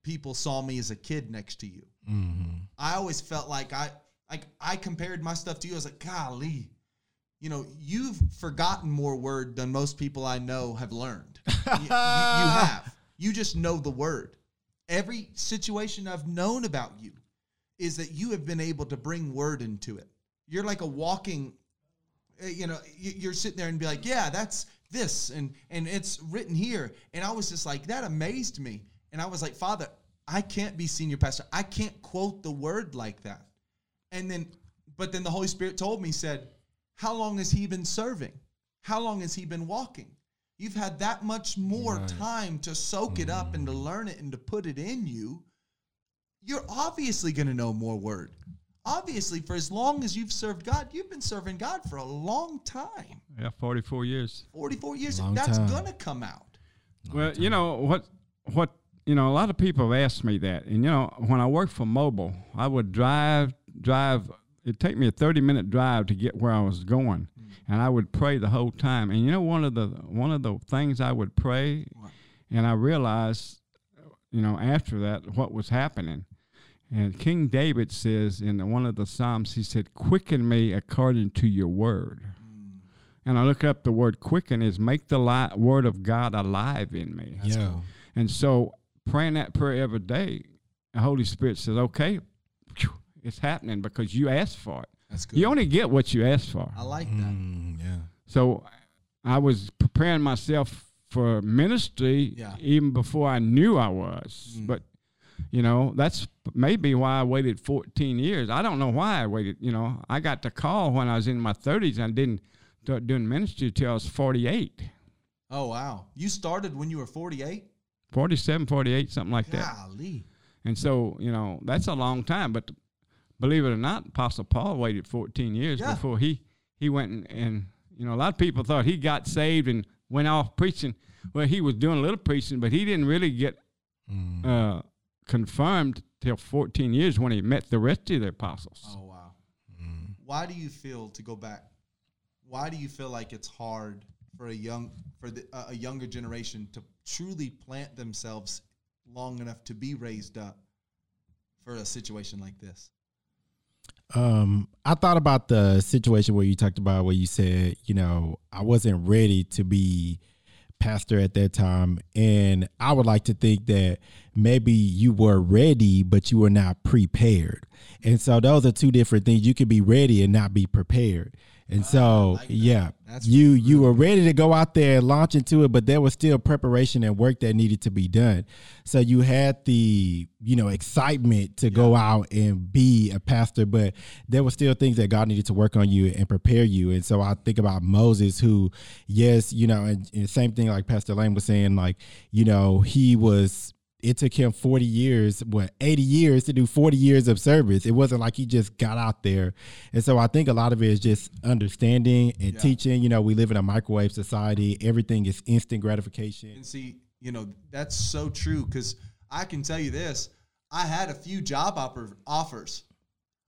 [SPEAKER 1] people saw me as a kid next to you. Mm-hmm. I always felt like I like I compared my stuff to you. I was like, golly, you know, you've forgotten more word than most people I know have learned. (laughs) you, you- you have. You just know the word. Every situation I've known about you is that you have been able to bring word into it. You're like a walking, Uh, you know, you- you're sitting there and be like, yeah, that's this, and and it's written here. And I was just like, that amazed me. And I was like, Father, I can't be senior pastor. I can't quote the word like that. And then, but then the Holy Spirit told me, said, How long has he been serving? How long has he been walking? You've had that much more time to soak it up and to mm. learn it and to put it in you. You're obviously going to know more word. Obviously, for as long as you've served God, you've been serving God for a long time
[SPEAKER 2] Yeah, forty four years.
[SPEAKER 1] 44 years.
[SPEAKER 3] Long
[SPEAKER 1] That's
[SPEAKER 3] time.
[SPEAKER 1] going to come out.
[SPEAKER 2] Well, you know what what you know, a lot of people have asked me that. And you know, when I worked for Mobil, I would drive drive it'd take me a 30 minute drive to get where I was going. Mm. And I would pray the whole time. And you know one of the one of the things I would pray
[SPEAKER 1] What?
[SPEAKER 2] and I realized you know after that what was happening. And King David says in one of the Psalms, he said, Quicken me according to your word. And I look up the word quicken is make the li- word of God alive in me.
[SPEAKER 3] Yeah.
[SPEAKER 2] And so praying that prayer every day, the Holy Spirit says, okay, it's happening because you asked for it.
[SPEAKER 1] That's good.
[SPEAKER 2] You only get what you ask for.
[SPEAKER 1] I like that.
[SPEAKER 3] Mm, yeah.
[SPEAKER 2] So I was preparing myself for ministry
[SPEAKER 1] Yeah.
[SPEAKER 2] even before I knew I was.
[SPEAKER 1] Mm.
[SPEAKER 2] But, you know, that's maybe why I waited 14 years. I don't know why I waited. You know, I got the call when I was in my 30s and I didn't start doing ministry until I was 48,
[SPEAKER 1] Oh, wow. You started when you were 48?
[SPEAKER 2] 47, 48, something like that.
[SPEAKER 1] Golly.
[SPEAKER 2] And so, you know, that's a long time. But believe it or not, Apostle Paul waited 14 years
[SPEAKER 1] Yeah.
[SPEAKER 2] before he, he went and, and, you know, a lot of people thought he got saved and went off preaching. Well, he was doing a little preaching, but he didn't really get
[SPEAKER 3] Mm.
[SPEAKER 2] uh, confirmed till 14 years when he met the rest of the apostles.
[SPEAKER 1] Oh, wow. Why do you feel, to go back, why do you feel like it's hard for a young, for the, uh, a younger generation to truly plant themselves long enough to be raised up for a situation like this?
[SPEAKER 3] Um, I thought about the situation where you talked about where you said, you know, I wasn't ready to be pastor at that time, and I would like to think that maybe you were ready, but you were not prepared. And so those are two different things. You could be ready and not be prepared. And so,
[SPEAKER 1] like
[SPEAKER 3] yeah,
[SPEAKER 1] That's
[SPEAKER 3] you you were ready to go out there and launch into it, but there was still preparation and work that needed to be done. So you had the you know excitement to go out and be a pastor, but there were still things that God needed to work on you and prepare you. And so I think about Moses, who, yes, you know, and, and same thing like Pastor Lane was saying, like you know, he was it took him 40 years, what, 80 years to do 40 years of service. It wasn't like he just got out there. And so I think a lot of it is just understanding and
[SPEAKER 1] Yeah.
[SPEAKER 3] teaching. You know, we live in a microwave society, everything is instant gratification.
[SPEAKER 1] And see, you know, that's so true because I can tell you this I had a few job offer, offers.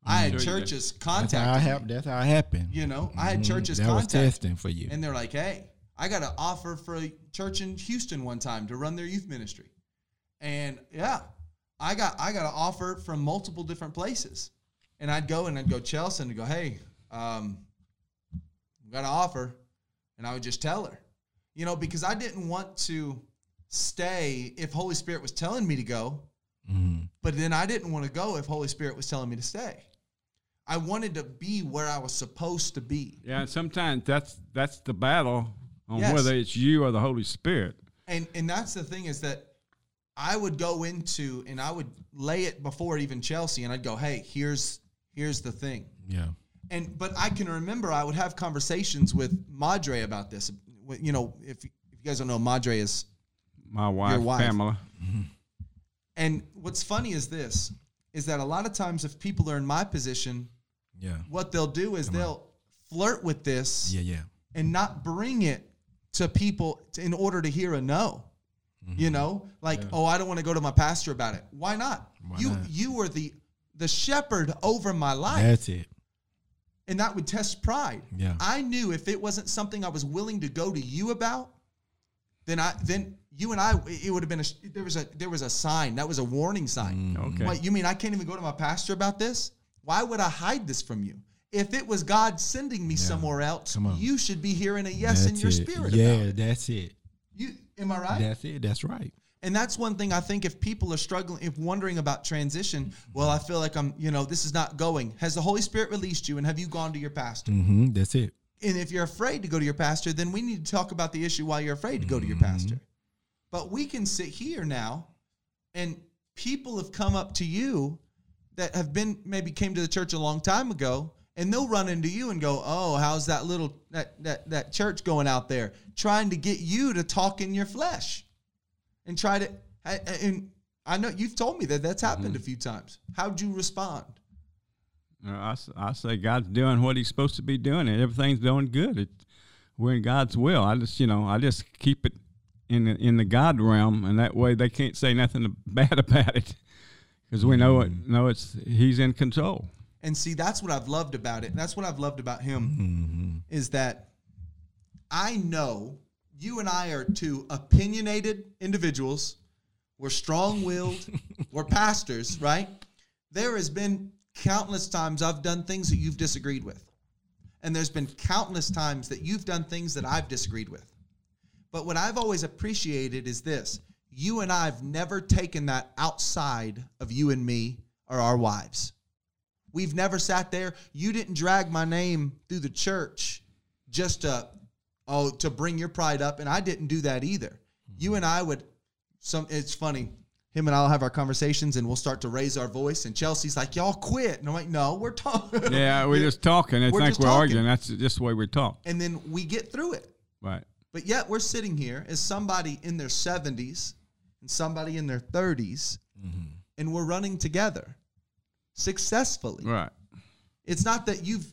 [SPEAKER 1] I had
[SPEAKER 2] Sure you did.
[SPEAKER 1] churches
[SPEAKER 3] That's how,
[SPEAKER 1] me.
[SPEAKER 3] hap- that's how it happened.
[SPEAKER 1] You know, I had
[SPEAKER 3] Mhm.
[SPEAKER 1] churches
[SPEAKER 3] that was
[SPEAKER 1] contact
[SPEAKER 3] testing for you.
[SPEAKER 1] and they're like, "Hey, I got an offer for a church in Houston one time to run their youth ministry," and yeah, I got I got an offer from multiple different places, and I'd go and I'd go Chelsea and I'd go, "Hey, um, got an offer," and I would just tell her, you know, because I didn't want to stay if Holy Spirit was telling me to go,
[SPEAKER 3] Mhm.
[SPEAKER 1] but then I didn't want to go if Holy Spirit was telling me to stay. I wanted to be where I was supposed to be.
[SPEAKER 2] Yeah, and sometimes that's that's the battle on
[SPEAKER 1] Yes.
[SPEAKER 2] whether it's you or the Holy Spirit.
[SPEAKER 1] And and that's the thing is that I would go into and I would lay it before even Chelsea, and I'd go, "Hey, here's here's the thing."
[SPEAKER 3] Yeah.
[SPEAKER 1] And but I can remember I would have conversations with Madre about this. You know, if if you guys don't know, Madre is
[SPEAKER 2] My wife,
[SPEAKER 1] wife.
[SPEAKER 2] Pamela.
[SPEAKER 1] And what's funny is this is that a lot of times if people are in my position,
[SPEAKER 3] Yeah.
[SPEAKER 1] what they'll do is they'll flirt with this
[SPEAKER 3] Yeah. Yeah.
[SPEAKER 1] and not bring it to people to, in order to hear a no. You mm-hmm. know, like, oh, I don't want to go to my pastor about it. Why not?
[SPEAKER 3] Why
[SPEAKER 1] you
[SPEAKER 3] not?
[SPEAKER 1] you were the the shepherd over my life.
[SPEAKER 3] That's it.
[SPEAKER 1] and that would test pride.
[SPEAKER 3] Yeah.
[SPEAKER 1] I knew if it wasn't something I was willing to go to you about, then I then you and I it would have been a there was a there was a sign that was a warning sign. Mm.
[SPEAKER 2] Okay.
[SPEAKER 1] What you mean I can't even go to my pastor about this? Why would I hide this from you? If it was God sending me somewhere else,
[SPEAKER 3] Come on.
[SPEAKER 1] you should be hearing a yes in your
[SPEAKER 3] it.
[SPEAKER 1] spirit.
[SPEAKER 3] Yeah,
[SPEAKER 1] about it.
[SPEAKER 3] that's it.
[SPEAKER 1] You am I right?
[SPEAKER 3] That's it. That's right.
[SPEAKER 1] And that's one thing I think if people are struggling, if wondering about transition, well, I feel like I'm, you know, this is not going. Has the Holy Spirit released you and have you gone to your pastor?
[SPEAKER 3] Mm-hmm. That's it.
[SPEAKER 1] And if you're afraid to go to your pastor, then we need to talk about the issue why you're afraid to go to your
[SPEAKER 3] Mm-hmm.
[SPEAKER 1] pastor. But we can sit here now and people have come up to you that have been maybe came to the church a long time ago and they'll run into you and go, "Oh, how's that little that that that church going out there?" trying to get you to talk in your flesh and try to and I know you've told me that that's happened mm-hmm. a few times. How'd you respond?
[SPEAKER 2] I, I, say God's doing what He's supposed to be doing, and everything's doing good. It, we're in God's will. I just, you know, I just keep it in the, in the God realm, and that way they can't say nothing (laughs) bad about it, because we know it. Mm-hmm. Know it's He's in control.
[SPEAKER 1] And see, that's what I've loved about it. That's what I've loved about him mm-hmm. is that I know you and I are two opinionated individuals. We're strong willed. (laughs) we're pastors, right? There has been countless times I've done things that you've disagreed with. And there's been countless times that you've done things that I've disagreed with. But what I've always appreciated is this you and I have never taken that outside of you and me or our wives. We've never sat there. You didn't drag my name through the church just to oh to bring your pride up, and I didn't do that either. You and I would some. It's funny. Him and I'll have our conversations, and we'll start to raise our voice. And Chelsea's like, "Y'all quit," and I'm like, "No, we're talking." (laughs)
[SPEAKER 2] Yeah, we're just talking. They
[SPEAKER 1] We're
[SPEAKER 2] think
[SPEAKER 1] just
[SPEAKER 2] we're
[SPEAKER 1] talking.
[SPEAKER 2] arguing. That's just the way we talk.
[SPEAKER 1] and then we get through it.
[SPEAKER 2] Right.
[SPEAKER 1] But yet we're sitting here as somebody in their 70s and somebody in their 30s, mm-hmm. and we're running together successfully.
[SPEAKER 2] Right.
[SPEAKER 1] It's not that you've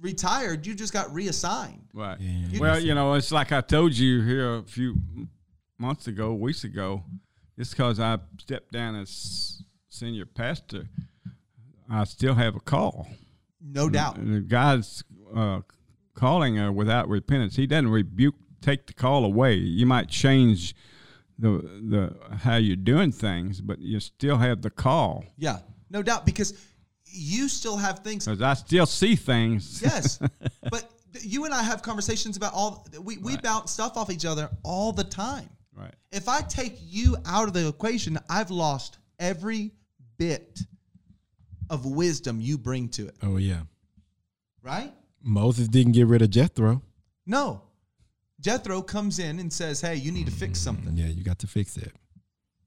[SPEAKER 1] retired, you just got reassigned.
[SPEAKER 2] Right.
[SPEAKER 3] Yeah.
[SPEAKER 2] Well, you know, it's like I told you here a few months ago, weeks ago, just because I stepped down as senior pastor, I still have a call.
[SPEAKER 1] No doubt.
[SPEAKER 2] And the God's uh, calling her without repentance. He doesn't rebuke, take the call away. You might change the the how you're doing things, but you still have the call.
[SPEAKER 1] Yeah. No doubt because you still have things.
[SPEAKER 2] I still see things. (laughs)
[SPEAKER 1] Yes. but you and I have conversations about all we, we bounce stuff off each other all the time.
[SPEAKER 2] Right.
[SPEAKER 1] If I take you out of the equation, I've lost every bit of wisdom you bring to it,
[SPEAKER 3] Oh yeah.
[SPEAKER 1] right?
[SPEAKER 3] Moses didn't get rid of Jethro.
[SPEAKER 1] No. Jethro comes in and says, "Hey, you need to fix something.
[SPEAKER 3] Mm, yeah, you got to fix it.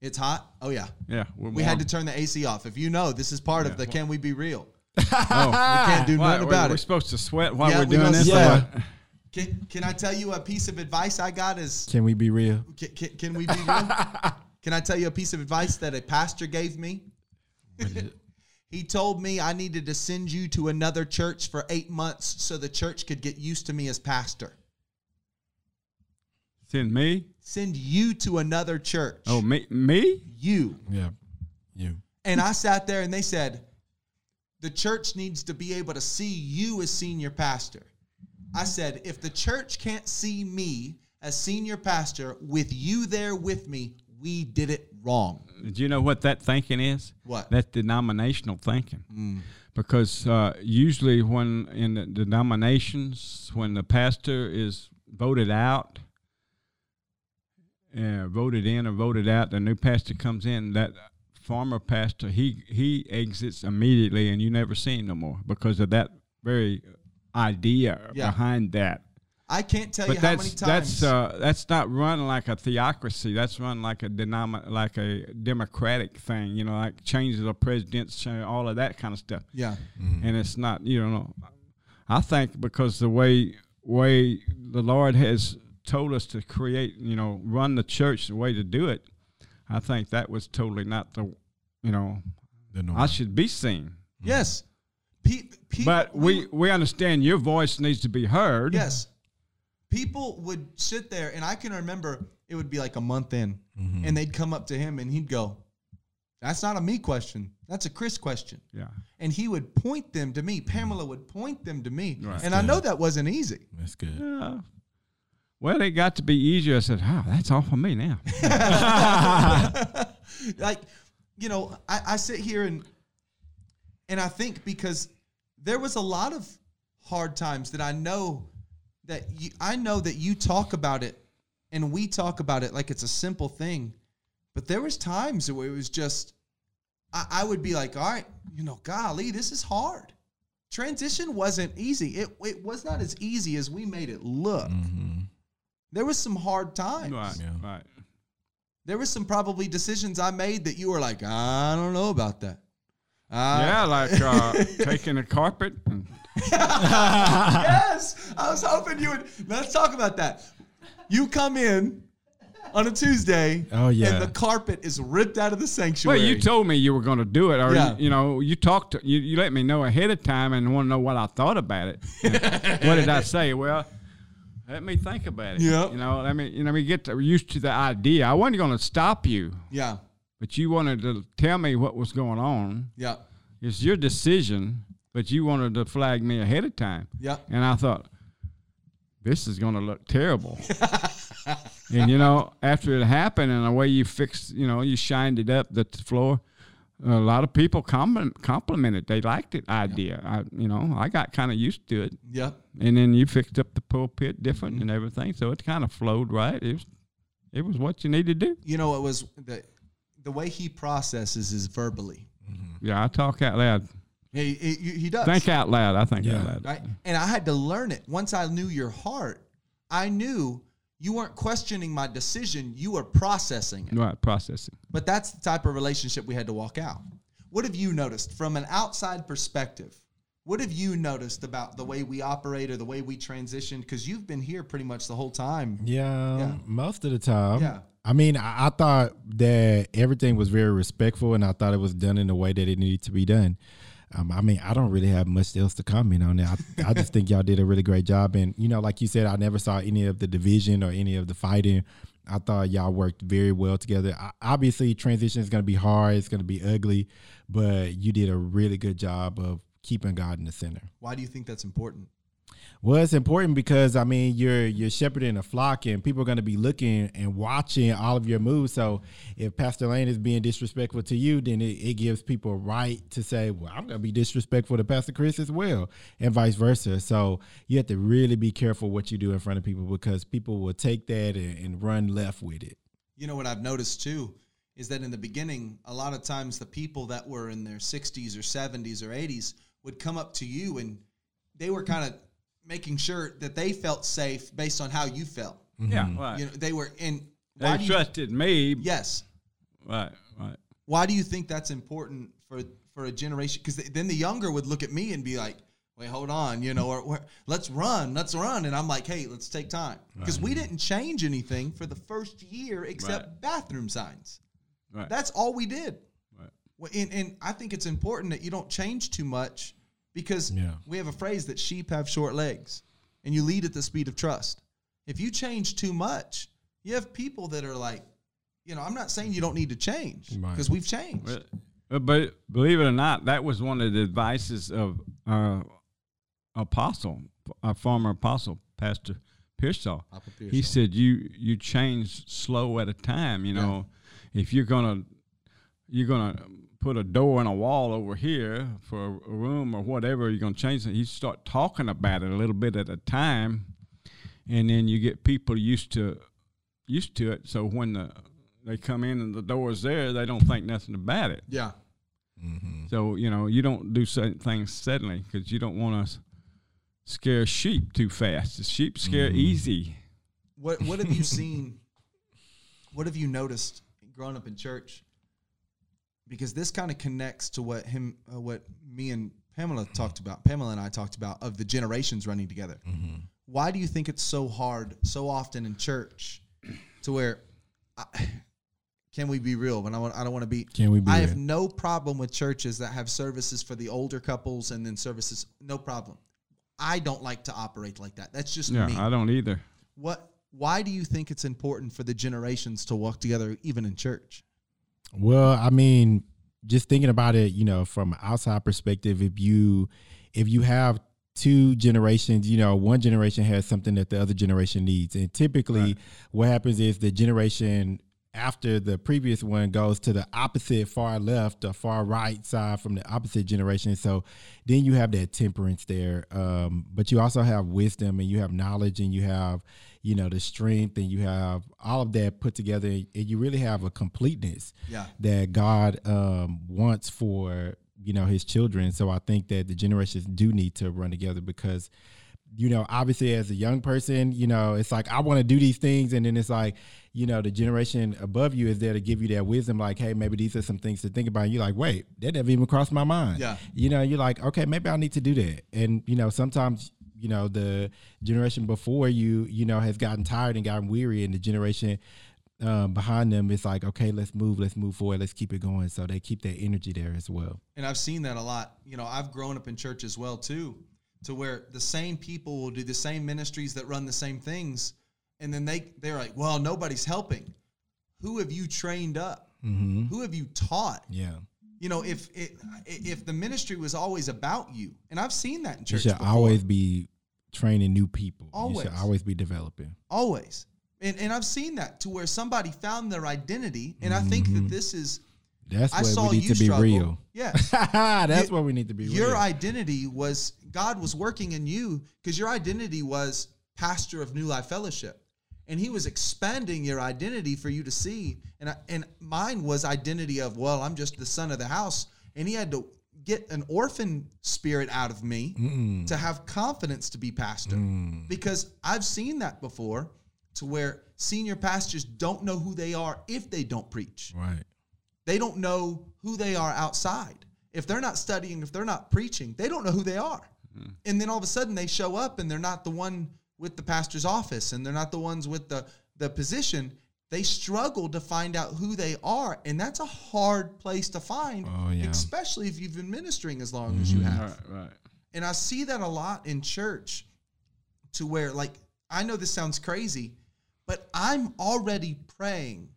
[SPEAKER 1] It's hot. Oh yeah,
[SPEAKER 2] Yeah. We're
[SPEAKER 1] had to turn the AC off. If you know, this is part of the "Can we be real?" (laughs)
[SPEAKER 2] Oh,
[SPEAKER 1] We can't do
[SPEAKER 2] why,
[SPEAKER 1] nothing about it.
[SPEAKER 2] we're supposed to sweat while
[SPEAKER 1] Yeah,
[SPEAKER 2] we're
[SPEAKER 1] we
[SPEAKER 2] doing
[SPEAKER 1] gonna
[SPEAKER 2] this.
[SPEAKER 3] sweat.
[SPEAKER 2] or what?
[SPEAKER 1] Can, can I tell you a piece of advice I got? Is
[SPEAKER 3] Can we be real?
[SPEAKER 1] can, can, can we be real? (laughs) can I tell you a piece of advice that a pastor gave me? (laughs) he told me I needed to send you to another church for eight months so the church could get used to me as pastor.
[SPEAKER 2] Send me?
[SPEAKER 1] Send you to another church.
[SPEAKER 2] Oh, me? Me?
[SPEAKER 1] you.
[SPEAKER 3] Yeah. You.
[SPEAKER 1] And I sat there and they said, the church needs to be able to see you as senior pastor. I said, if the church can't see me as senior pastor with you there with me, we did it wrong.
[SPEAKER 2] Do you know what that thinking is?
[SPEAKER 1] What?
[SPEAKER 2] That's denominational thinking. Because uh, usually, when in the denominations, when the pastor is voted out, uh, voted in or voted out, the new pastor comes in. That former pastor he he exits immediately, and you never see him no more because of that very idea
[SPEAKER 1] Yeah.
[SPEAKER 2] behind that.
[SPEAKER 1] I can't tell you
[SPEAKER 2] But
[SPEAKER 1] how many
[SPEAKER 2] that's
[SPEAKER 1] times.
[SPEAKER 2] that's uh, that's not run like a theocracy. That's run like a denom- like a democratic thing. You know, like changes of presidents, cha- all of that kind of stuff.
[SPEAKER 1] yeah.
[SPEAKER 2] And it's not. You know, I think because the way way the Lord has told us to create, you know, run the church the way to do it. I think that was totally not the, you know,
[SPEAKER 3] The norm.
[SPEAKER 2] I should be seen. Mm-hmm.
[SPEAKER 1] Yes. Pe- pe-
[SPEAKER 2] But we we understand your voice needs to be heard.
[SPEAKER 1] Yes. People would sit there, and I can remember it would be like a month in, mm-hmm. and they'd come up to him and he'd go, That's not a me question. That's a Chris question.
[SPEAKER 2] Yeah.
[SPEAKER 1] And he would point them to me. Pamela would point them to me.
[SPEAKER 2] Right.
[SPEAKER 1] And I know that wasn't easy.
[SPEAKER 3] That's good.
[SPEAKER 2] Yeah. Well, it got to be easier. I said, "Oh, that's all for me now." (laughs) (laughs)
[SPEAKER 1] like, you know, I, I sit here and and I think because there was a lot of hard times that I know that you, I know that you talk about it and we talk about it like it's a simple thing, but there was times where it was just I, I would be like, all right, you know, golly, this is hard. Transition wasn't easy. It it was not as easy as we made it look. Mm-hmm. There was some hard times.
[SPEAKER 2] right.
[SPEAKER 3] Yeah.
[SPEAKER 2] Right.
[SPEAKER 1] There was some probably decisions I made that you were like, I don't know about that. Uh,
[SPEAKER 2] yeah, (laughs) like uh, taking a carpet. (laughs)
[SPEAKER 1] Yes, I was hoping you would. Let's talk about that. You come in on a Tuesday.
[SPEAKER 3] Oh, yeah.
[SPEAKER 1] and the carpet is ripped out of the sanctuary.
[SPEAKER 2] well, you told me you were going to do it, or
[SPEAKER 1] Yeah.
[SPEAKER 2] you, you know, you talked. To, you, you let me know ahead of time and want to know what I thought about it. (laughs) What did I say? Well, let me think about it.
[SPEAKER 1] Yep.
[SPEAKER 2] You know, let me you know, let me get to, used to the idea. I wasn't going to stop you,
[SPEAKER 1] yeah,
[SPEAKER 2] but you wanted to tell me what was going on.
[SPEAKER 1] yeah,
[SPEAKER 2] It's your decision, but you wanted to flag me ahead of time.
[SPEAKER 1] yeah.
[SPEAKER 2] And I thought, this is going to look terrible. (laughs) and you know, after it happened and the way you fixed, you know, you shined it up the floor, a lot of people compliment, complimented. They liked it idea. I, you know, I got kind of used to it.
[SPEAKER 1] Yeah.
[SPEAKER 2] And then you fixed up the pulpit different and mm-hmm. everything, so it kind of flowed right. It was, it was what you needed to do.
[SPEAKER 1] You know, it was the the way he processes is verbally. Mm-hmm.
[SPEAKER 2] Yeah, I talk out loud.
[SPEAKER 1] He he, he does.
[SPEAKER 2] Think out loud. I think
[SPEAKER 3] Yeah.
[SPEAKER 2] out loud.
[SPEAKER 1] right? And I had to learn it. Once I knew your heart, I knew you weren't questioning my decision. You were processing it.
[SPEAKER 2] Right, processing.
[SPEAKER 1] But that's the type of relationship we had to walk out. What have you noticed from an outside perspective? What have you noticed about the way we operate or the way we transition? Because you've been here pretty much the whole time.
[SPEAKER 3] Yeah,
[SPEAKER 1] Yeah.
[SPEAKER 3] most of the time.
[SPEAKER 1] Yeah.
[SPEAKER 3] I mean, I, I thought that everything was very respectful, and I thought it was done in the way that it needed to be done. Um, I mean, I don't really have much else to comment on that. I, I just think y'all did a really great job, and you know, like you said, I never saw any of the division or any of the fighting. I thought y'all worked very well together. I, obviously, transition is going to be hard. It's going to be ugly, but you did a really good job of keeping God in the center.
[SPEAKER 1] Why do you think that's important?
[SPEAKER 3] Well, it's important because I mean you're you're shepherding a flock, and people are going to be looking and watching all of your moves. So if Pastor Lane is being disrespectful to you, then it, it gives people a right to say, "Well, I'm going to be disrespectful to Pastor Chris as well," and vice versa. So you have to really be careful what you do in front of people because people will take that and, and run left with it.
[SPEAKER 1] You know what I've noticed too is that in the beginning, a lot of times the people that were in their 60s or 70s or 80s would come up to you and they were kind of making sure that they felt safe based on how you felt. Mm-hmm.
[SPEAKER 2] Yeah, mm-hmm. right.
[SPEAKER 1] You know, they were in. Why
[SPEAKER 2] they
[SPEAKER 1] do you,
[SPEAKER 2] trusted me.
[SPEAKER 1] yes.
[SPEAKER 2] Right, right.
[SPEAKER 1] Why do you think that's important for for a generation? Because then the younger would look at me and be like, "Wait, hold on," you know, or, or let's run, let's run, and I'm like, "Hey, let's take time," because we mm-hmm. didn't change anything for the first year except
[SPEAKER 2] Right.
[SPEAKER 1] bathroom signs.
[SPEAKER 2] Right.
[SPEAKER 1] That's all we did.
[SPEAKER 2] Right.
[SPEAKER 1] Well, and, and I think it's important that you don't change too much because
[SPEAKER 3] Yeah.
[SPEAKER 1] we have a phrase that sheep have short legs and you lead at the speed of trust. If you change too much, you have people that are like, you know, I'm not saying you don't need to change
[SPEAKER 3] Right.
[SPEAKER 1] because we've changed.
[SPEAKER 2] Well, uh, but believe it or not, that was one of the advices of uh, apostle, our former apostle, Pastor Pearsall.
[SPEAKER 1] Papa
[SPEAKER 2] He said, "You you change slow at a time. You know, if you're gonna you're gonna put a door and a wall over here for a room or whatever, you're gonna change it. You start talking about it a little bit at a time, and then you get people used to used to it. So when the they come in and the door's there, they don't think nothing about it.
[SPEAKER 1] Yeah. Mm-hmm.
[SPEAKER 2] So you know, you don't do certain things suddenly because you don't want to scare sheep too fast. The sheep scare mm-hmm. easy.
[SPEAKER 1] What what have you seen? what have you noticed growing up in church? Because this kind of connects to what him, uh, what me and Pamela talked about. Pamela and I talked about of the generations running together. Why do you think it's so hard so often in church to where? I, can we be real? When I, want, I don't want to be.
[SPEAKER 3] Can we be
[SPEAKER 1] I have no problem with churches that have services for the older couples and then services. No problem. I don't like to operate like that. That's just
[SPEAKER 2] Yeah,
[SPEAKER 1] me.
[SPEAKER 2] I don't either.
[SPEAKER 1] What? Why do you think it's important for the generations to walk together, even in church?
[SPEAKER 3] Well, I mean, just thinking about it, you know, from an outside perspective, if you if you have two generations, you know, one generation has something that the other generation needs. And typically
[SPEAKER 2] Right.
[SPEAKER 3] what happens is the generation after the previous one goes to the opposite far left or far right side from the opposite generation. So then you have that temperance there. Um, but you also have wisdom and you have knowledge and you have, you know, the strength and you have all of that put together and you really have a completeness
[SPEAKER 1] Yeah.
[SPEAKER 3] that God um, wants for you know His children. So I think that the generations do need to run together because you know obviously as a young person, you know it's like I want to do these things, and then it's like you know the generation above you is there to give you that wisdom, like hey maybe these are some things to think about. And you're like wait that never even crossed my mind.
[SPEAKER 1] Yeah.
[SPEAKER 3] you know you're like okay maybe I need to do that, and you know sometimes. You know the generation before you, you know, has gotten tired and gotten weary, and the generation um, behind them, it's like, okay, let's move, let's move forward, let's keep it going. So they keep that energy there as well.
[SPEAKER 1] And I've seen that a lot. You know, I've grown up in church as well too, to where the same people will do the same ministries that run the same things, and then they they're like, well, nobody's helping. Who have you trained up?
[SPEAKER 3] Mm-hmm.
[SPEAKER 1] Who have you taught?
[SPEAKER 3] Yeah,
[SPEAKER 1] You know, if it, if the ministry was always about you, and I've seen that in church you
[SPEAKER 3] should
[SPEAKER 1] before.
[SPEAKER 3] always be training new people. You
[SPEAKER 1] Always.
[SPEAKER 3] should always be developing.
[SPEAKER 1] always and, and i've seen that to where somebody found their identity and i think
[SPEAKER 3] Mm-hmm.
[SPEAKER 1] that this is
[SPEAKER 3] That's
[SPEAKER 1] i
[SPEAKER 3] where
[SPEAKER 1] saw
[SPEAKER 3] we need to be
[SPEAKER 1] struggle
[SPEAKER 3] real.
[SPEAKER 1] yeah (laughs)
[SPEAKER 3] That's
[SPEAKER 1] You-
[SPEAKER 3] where we need to be
[SPEAKER 1] your
[SPEAKER 3] real.
[SPEAKER 1] identity was god was working in you because your identity was pastor of new life fellowship and he was expanding your identity for you to see and I, and mine was identity of well i'm just the son of the house and he had to get an orphan spirit out of me
[SPEAKER 3] Mm-mm.
[SPEAKER 1] to have confidence to be pastor
[SPEAKER 3] Mm.
[SPEAKER 1] because I've seen that before to where senior pastors don't know who they are if they don't preach.
[SPEAKER 3] Right.
[SPEAKER 1] They don't know who they are outside. If they're not studying, if they're not preaching, they don't know who they are. Mm-hmm. And then all of a sudden they show up and they're not the one with the pastor's office and they're not the ones with the the position. They struggle to find out who they are, and that's a hard place to find,
[SPEAKER 3] Oh, yeah.
[SPEAKER 1] especially if you've been ministering as long as you mm-hmm. have.
[SPEAKER 2] Right, right.
[SPEAKER 1] And I see that a lot in church to where, like, I know this sounds crazy, but I'm already praying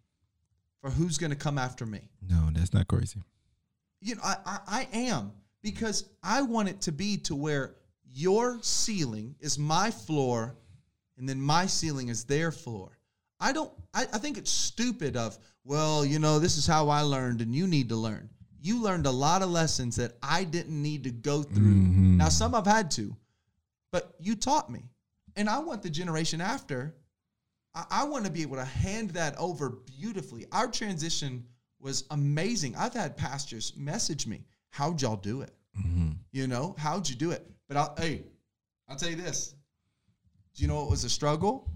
[SPEAKER 1] for who's going to come after me.
[SPEAKER 3] No, that's not crazy.
[SPEAKER 1] You know, I, I, I am because I want it to be to where your ceiling is my floor and then my ceiling is their floor. I don't, I, I think it's stupid of, well, you know, this is how I learned and you need to learn. You learned a lot of lessons that I didn't need to go through.
[SPEAKER 3] Mhm.
[SPEAKER 1] Now, some I've had to, but you taught me. And I want the generation after, I, I want to be able to hand that over beautifully. Our transition was amazing. I've had pastors message me, how'd y'all do it?
[SPEAKER 3] Mm-hmm.
[SPEAKER 1] You know, how'd you do it? But I'll, hey, I'll tell you this. Do you know what was a struggle?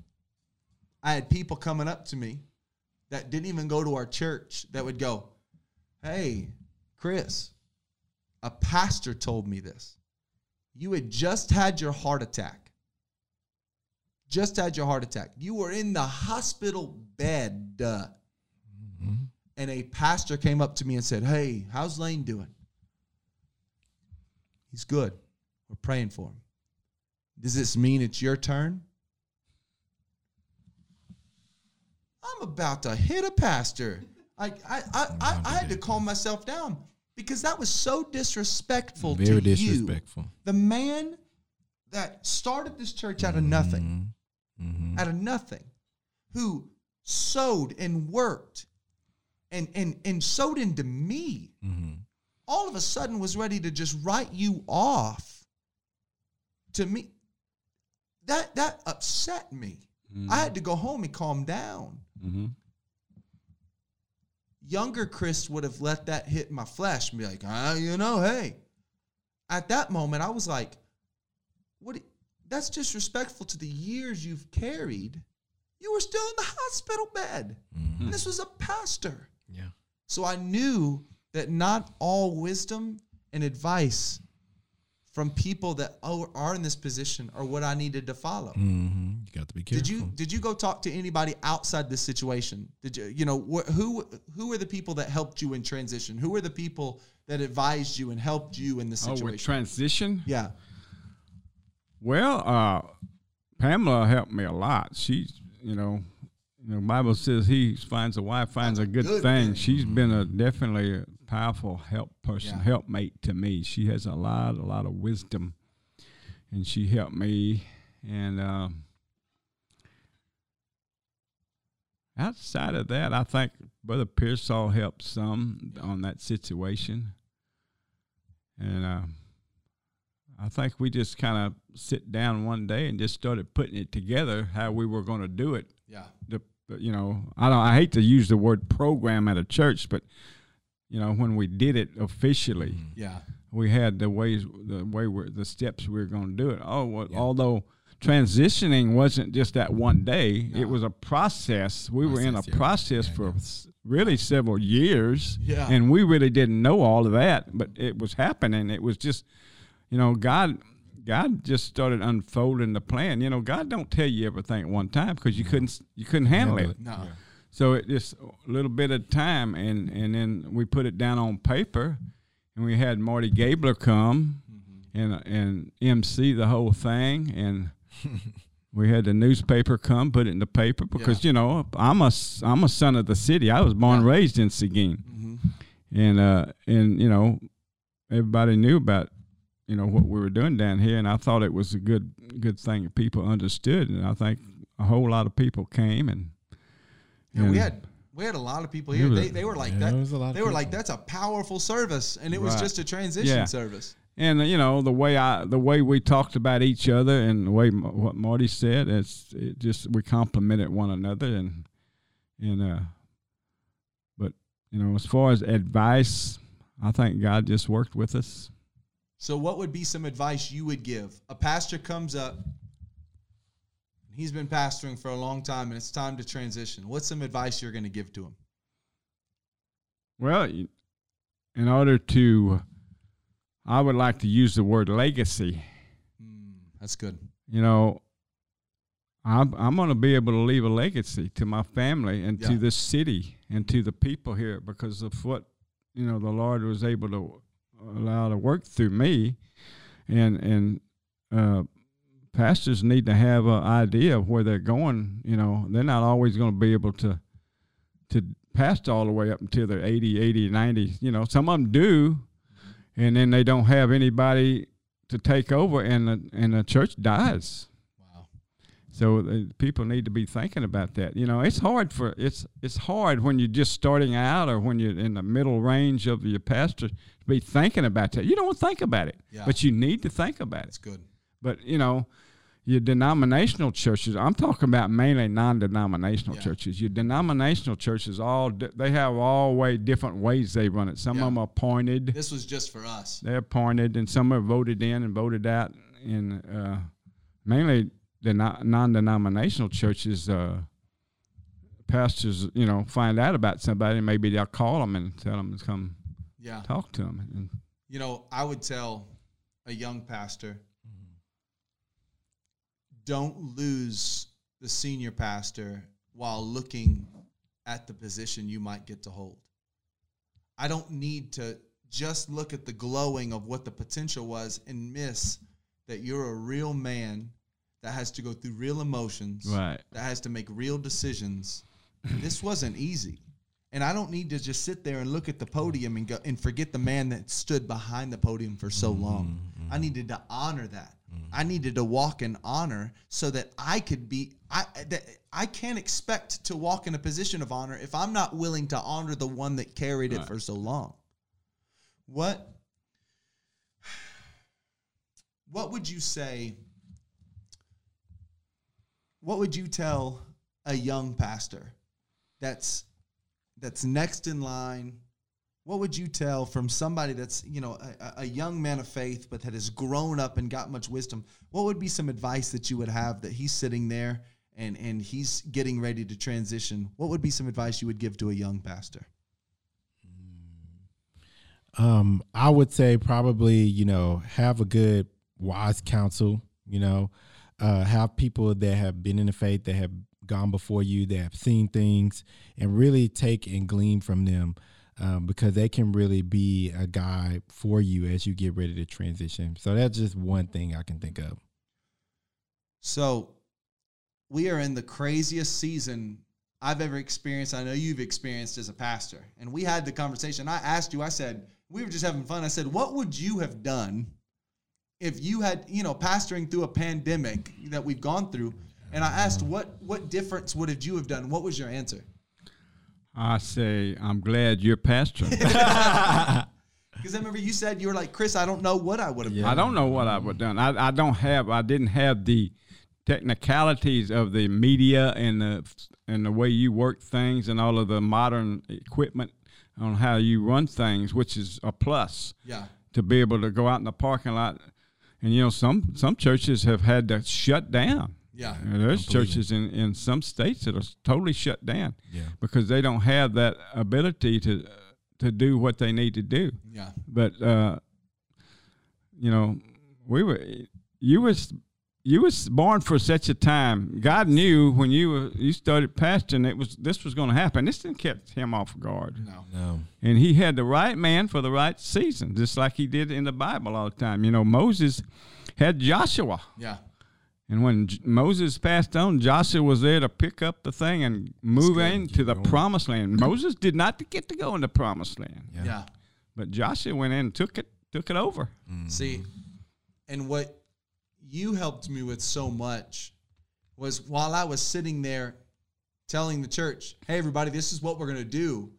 [SPEAKER 1] I had people coming up to me that didn't even go to our church that would go, Hey, Chris, a pastor told me this. You had just had your heart attack. Just had your heart attack. You were in the hospital bed. uh, and a pastor came up to me and said, Hey, how's Lane doing? He's good. We're praying for him. Does this mean it's your turn? I'm about to hit a pastor. I, I, I, I, I had to calm myself down because that was so disrespectful
[SPEAKER 3] Very
[SPEAKER 1] to you.
[SPEAKER 3] disrespectful.
[SPEAKER 1] The man that started this church out of nothing,
[SPEAKER 3] Mm-hmm.
[SPEAKER 1] out of nothing, who sowed and worked and, and, and sowed into me,
[SPEAKER 3] Mm-hmm.
[SPEAKER 1] All of a sudden was ready to just write you off to me. That that upset me. I had to go home and calm down.
[SPEAKER 2] Mm-hmm.
[SPEAKER 1] Younger Chris would have let that hit my flesh and be like, ah, you know, hey. At that moment, I was like, what? that's disrespectful to the years you've carried. You were still in the hospital bed.
[SPEAKER 3] Mm-hmm.
[SPEAKER 1] And this was a pastor.
[SPEAKER 3] Yeah.
[SPEAKER 1] So I knew that not all wisdom and advice from people that are are in this position are what I needed to follow.
[SPEAKER 3] Mm-hmm. You got to be careful.
[SPEAKER 1] Did you did you go talk to anybody outside this situation? Did you you know wh- who who were the people that helped you in transition? Who were the people that advised you and helped you in the
[SPEAKER 2] Oh,
[SPEAKER 1] situation?
[SPEAKER 2] with transition?
[SPEAKER 1] yeah,
[SPEAKER 2] Well, uh, Pamela helped me a lot. She's, you know, you know, Bible says he finds a wife finds a good,
[SPEAKER 1] good
[SPEAKER 2] thing.
[SPEAKER 1] thing.
[SPEAKER 2] She's been a definitely a powerful help person,
[SPEAKER 1] Yeah.
[SPEAKER 2] helpmate to me. She has a lot, a lot of wisdom, and she helped me. And um, outside of that, I think Brother Pearsall helped some on that situation, and. Uh, I think we just kind of sit down one day and just started putting it together how we were going to do it.
[SPEAKER 1] yeah,
[SPEAKER 2] the- you know, I don't. I hate to use the word program at a church, but you know, when we did it officially, mm-hmm.
[SPEAKER 1] yeah,
[SPEAKER 2] we had the ways, the way we're the steps we were going to do it. Oh, well, although transitioning wasn't just that one day; it was a process. We were in a
[SPEAKER 3] Process, yeah.
[SPEAKER 2] process
[SPEAKER 3] Yeah,
[SPEAKER 2] for
[SPEAKER 3] yeah.
[SPEAKER 2] really several years,
[SPEAKER 1] Yeah.
[SPEAKER 2] and we really didn't know all of that, but it was happening. It was just, you know, God. God just started unfolding the plan. You know, God don't tell you everything at one time because you couldn't you couldn't handle
[SPEAKER 3] Handle
[SPEAKER 2] it.
[SPEAKER 3] it.
[SPEAKER 1] no,
[SPEAKER 2] So it just a little bit of time, and and then we put it down on paper, and we had Marty Gabler come and and MC the whole thing, and (laughs) we had the newspaper come put it in the paper because you know I'm a I'm a son of the city. I was born and raised in Seguin, and uh and you know everybody knew about you know what we were doing down here, and I thought it was a good good thing that people understood, and I think a whole lot of people came and.
[SPEAKER 1] Yeah. We had we had a lot of people here. They, they were like
[SPEAKER 3] Yeah,
[SPEAKER 1] that.
[SPEAKER 3] was a lot
[SPEAKER 1] They were
[SPEAKER 3] people.
[SPEAKER 1] like that's a powerful service, and it was just a transition
[SPEAKER 2] Yeah.
[SPEAKER 1] service.
[SPEAKER 2] and you know the way I the way we talked about each other and the way M- what Marty said it's it just we complimented one another and and uh but you know as far as advice I think God just worked with us
[SPEAKER 1] So, what would be some advice you would give? A pastor comes up, he's been pastoring for a long time, and it's time to transition. What's some advice you're going to give to him?
[SPEAKER 2] well in order to I would like to use the word legacy
[SPEAKER 1] Hmm, that's good.
[SPEAKER 2] you know I'm, I'm going to be able to leave a legacy to my family and to this city and to the people here because of what you know the Lord was able to allow to work through me, and and uh, pastors need to have an idea of where they're going. You know, they're not always going to be able to to pastor all the way up until they're 80, 80, 90. You know, some of them do, and then they don't have anybody to take over, and the, and the church dies.
[SPEAKER 1] Wow.
[SPEAKER 2] So uh, people need to be thinking about that. You know, it's hard for it's it's hard when you're just starting out or when you're in the middle range of your pastor to be thinking about that. You don't think about it,
[SPEAKER 1] Yeah.
[SPEAKER 2] but you need to think about it.
[SPEAKER 1] It's good.
[SPEAKER 2] But you know, your denominational churches. I'm talking about mainly non-denominational
[SPEAKER 1] Yeah.
[SPEAKER 2] churches. Your denominational churches all they have all way different ways they run it. Some
[SPEAKER 1] Yeah.
[SPEAKER 2] of them are appointed
[SPEAKER 1] This was just for us.
[SPEAKER 2] they're appointed, and some are voted in and voted out. And uh, mainly the non-denominational churches, uh, pastors, you know, find out about somebody, and maybe they'll call them and tell them to come
[SPEAKER 1] Yeah.
[SPEAKER 2] talk to them. And
[SPEAKER 1] You know, I would tell a young pastor don't lose the senior pastor while looking at the position you might get to hold. I don't need to just look at the glowing of what the potential was and miss that you're a real man that has to go through real emotions,
[SPEAKER 2] Right.
[SPEAKER 1] that has to make real decisions. this wasn't easy. And I don't need to just sit there and look at the podium and go and forget the man that stood behind the podium for so mm-hmm. long. Mm-hmm. I needed to honor that. I needed to walk in honor so that I could be I that I can't expect to walk in a position of honor if I'm not willing to honor the one that carried it for so long. What what would you say what would you tell a young pastor that's that's next in line what would you tell from somebody that's you know a, a young man of faith but that has grown up and got much wisdom? What would be some advice that you would have that he's sitting there and and he's getting ready to transition? What would be some advice you would give to a young pastor?
[SPEAKER 3] Um, I would say probably, you know, have a good wise counsel, you know, uh, have people that have been in the faith that have gone before you, that have seen things, and really take and glean from them um, because they can really be a guide for you as you get ready to transition. So that's just one thing I can think of.
[SPEAKER 1] So we are in the craziest season I've ever experienced. I know you've experienced as a pastor. And we had the conversation. I asked you, I said, we were just having fun. I said, what would you have done if you had, you know, pastoring through a pandemic that we've gone through? And I asked, what what difference would have you have done? What was your answer?
[SPEAKER 2] I say, I'm glad you're pastoring. (laughs)
[SPEAKER 1] Because I remember you said you were like, Chris, I don't know what I would have
[SPEAKER 3] Yeah.
[SPEAKER 1] done.
[SPEAKER 2] I don't know what I would have done. I, I don't have. I didn't have the technicalities of the media and the and the way you work things and all of the modern equipment on how you run things, which is a plus
[SPEAKER 1] Yeah.
[SPEAKER 2] to be able to go out in the parking lot. And you know, some some churches have had to shut down.
[SPEAKER 1] Yeah.
[SPEAKER 2] You know, there's
[SPEAKER 3] Completely.
[SPEAKER 2] churches in, in some states that are totally shut down
[SPEAKER 3] Yeah.
[SPEAKER 2] because they don't have that ability to to do what they need to do
[SPEAKER 1] Yeah.
[SPEAKER 2] but uh, you know, we were you was you was born for such a time. God knew when you were you started pastoring it was this was going to happen. This didn't catch him off guard,
[SPEAKER 1] No.
[SPEAKER 3] No.
[SPEAKER 2] and he had the right man for the right season, just like he did in the Bible all the time. You know, Moses had Joshua,
[SPEAKER 1] Yeah.
[SPEAKER 2] And when J- Moses passed on, Joshua was there to pick up the thing and move into the
[SPEAKER 3] going.
[SPEAKER 2] promised land. Moses did not get to go in the promised land,
[SPEAKER 3] Yeah.
[SPEAKER 1] Yeah.
[SPEAKER 2] but Joshua went in and took it took it over. Mm.
[SPEAKER 1] See, and what you helped me with so much was while I was sitting there telling the church, "Hey, everybody, this is what we're gonna do."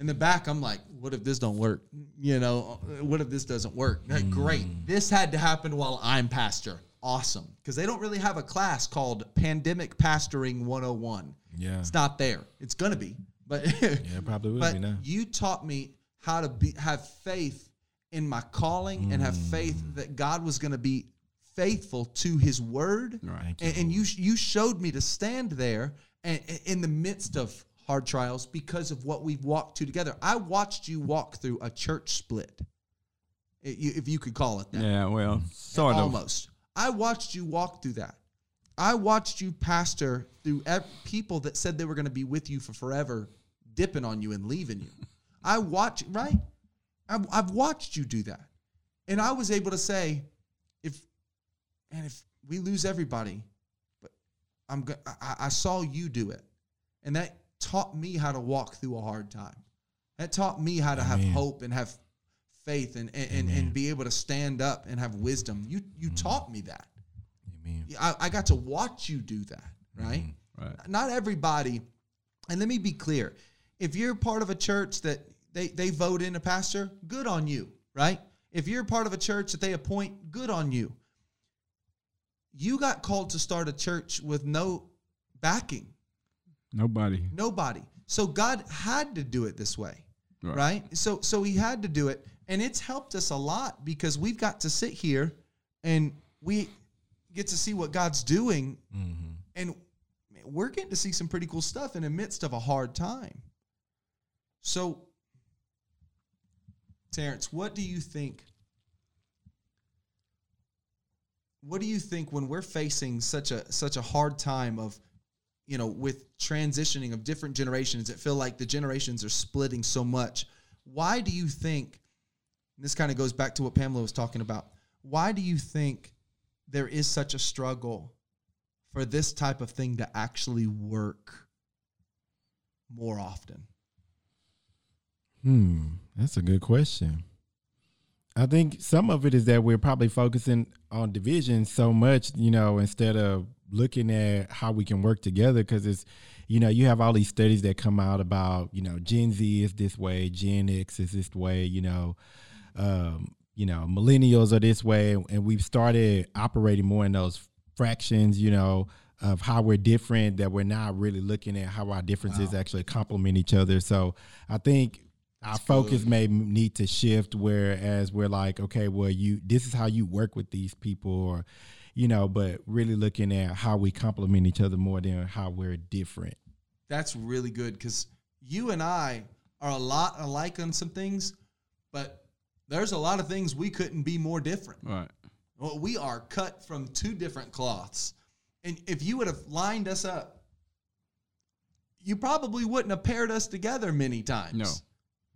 [SPEAKER 1] In the back, I'm like, "What if this don't work? You know, what if this doesn't work?" Like, Great. Mm. This had to happen while I'm pastor. Awesome, because they don't really have a class called Pandemic Pastoring 101.
[SPEAKER 3] Yeah.
[SPEAKER 1] It's not there. It's gonna be, but (laughs)
[SPEAKER 3] Yeah, probably would
[SPEAKER 1] but
[SPEAKER 3] be now.
[SPEAKER 1] you taught me how to be have faith in my calling and have faith that God was going to be faithful to His word.
[SPEAKER 2] Right.
[SPEAKER 1] And, and you you showed me to stand there and in the midst of hard trials because of what we've walked to together. I watched you walk through a church split, if you could call it that
[SPEAKER 2] Yeah, well, sort of.
[SPEAKER 1] almost. I watched you walk through that. I watched you pastor through ev- people that said they were going to be with you for forever, dipping on you and leaving you. I watch right. I've, I've watched you do that, and I was able to say, if and if we lose everybody, but I'm go- I, I saw you do it, and that taught me how to walk through a hard time. That taught me how to have
[SPEAKER 3] Amen.
[SPEAKER 1] hope and have faith and and, and, and be able to stand up and have wisdom. You you mm. taught me that.
[SPEAKER 3] Amen.
[SPEAKER 1] I, I got to watch you do that, mm-hmm. right?
[SPEAKER 2] Right.
[SPEAKER 1] Not everybody, and let me be clear. If you're part of a church that they, they vote in a pastor, good on you, right? If you're part of a church that they appoint, good on you. You got called to start a church with no backing,
[SPEAKER 2] Nobody.
[SPEAKER 1] nobody. So God had to do it this way
[SPEAKER 2] Right.
[SPEAKER 1] right. So so he had to do it, and it's helped us a lot because we've got to sit here and we get to see what God's doing,
[SPEAKER 3] Mm-hmm.
[SPEAKER 1] and we're getting to see some pretty cool stuff in the midst of a hard time. So, Terrence, what do you think? What do you think when we're facing such a such a hard time of you know, with transitioning of different generations, it feel like the generations are splitting so much. Why do you think? And This kind of goes back to what Pamela was talking about. Why do you think there is such a struggle for this type of thing to actually work more often?
[SPEAKER 3] Hmm, that's a good question. I think some of it is that we're probably focusing on division so much, you know, instead of looking at how we can work together. Because it's, you know, you have all these studies that come out about, you know, Gen Z is this way, Gen X is this way, you know, um, you know, millennials are this way, and we've started operating more in those fractions, you know, of how we're different. That we're not really looking at how our differences
[SPEAKER 1] Wow.
[SPEAKER 3] actually complement each other. So I think our focus may need to shift whereas we're like okay well you this is how you work with these people or you know but really looking at how we complement each other more than how we're different
[SPEAKER 1] That's really good because you and I are a lot alike on some things, but there's a lot of things we couldn't be more different.
[SPEAKER 2] Right.
[SPEAKER 1] Well, we are cut from two different cloths. And if you would have lined us up, you probably wouldn't have paired us together many times.
[SPEAKER 2] No.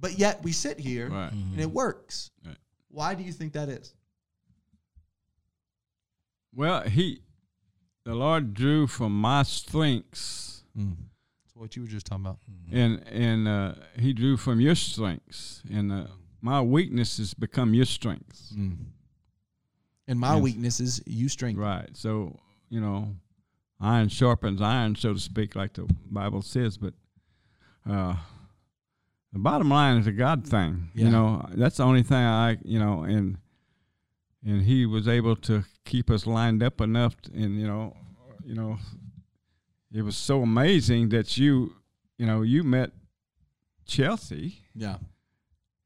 [SPEAKER 1] But yet we sit here
[SPEAKER 2] Right.
[SPEAKER 1] and it works.
[SPEAKER 2] Right.
[SPEAKER 1] Why do you think that is?
[SPEAKER 2] Well, he, the Lord drew from my strengths,
[SPEAKER 1] That's what you were just talking about.
[SPEAKER 2] and and uh, He drew from your strengths, and uh, my weaknesses become your strengths.
[SPEAKER 1] And my
[SPEAKER 2] Yes.
[SPEAKER 1] weaknesses, you strengthen.
[SPEAKER 2] Right. So you know, iron sharpens iron, so to speak, like the Bible says. But uh, the bottom line is a God thing.
[SPEAKER 1] Yeah.
[SPEAKER 2] You know, that's the only thing I, you know, and and He was able to keep us lined up enough, t- and you know, you know, it was so amazing that you, you know, you met Chelsea
[SPEAKER 1] Yeah.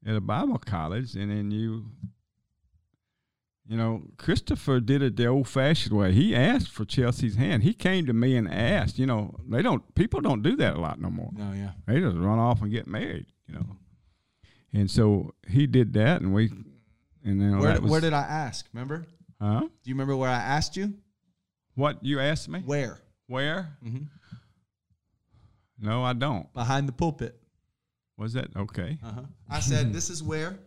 [SPEAKER 2] At a Bible college, and then you, you know, Christopher did it the old-fashioned way. He asked for Chelsea's hand. He came to me and asked. You know, they don't. People don't do that a lot no more.
[SPEAKER 1] No, yeah.
[SPEAKER 2] They just run off and get married. You know, and so he did that, and we, and then
[SPEAKER 1] Where,
[SPEAKER 2] was,
[SPEAKER 1] where did I ask? Remember?
[SPEAKER 2] huh?
[SPEAKER 1] Do you remember where I asked you?
[SPEAKER 2] What you asked me?
[SPEAKER 1] Where?
[SPEAKER 2] Where?
[SPEAKER 1] Mm-hmm.
[SPEAKER 2] No, I don't.
[SPEAKER 1] Behind the pulpit.
[SPEAKER 2] Was that okay?
[SPEAKER 1] Uh-huh. I said, this is where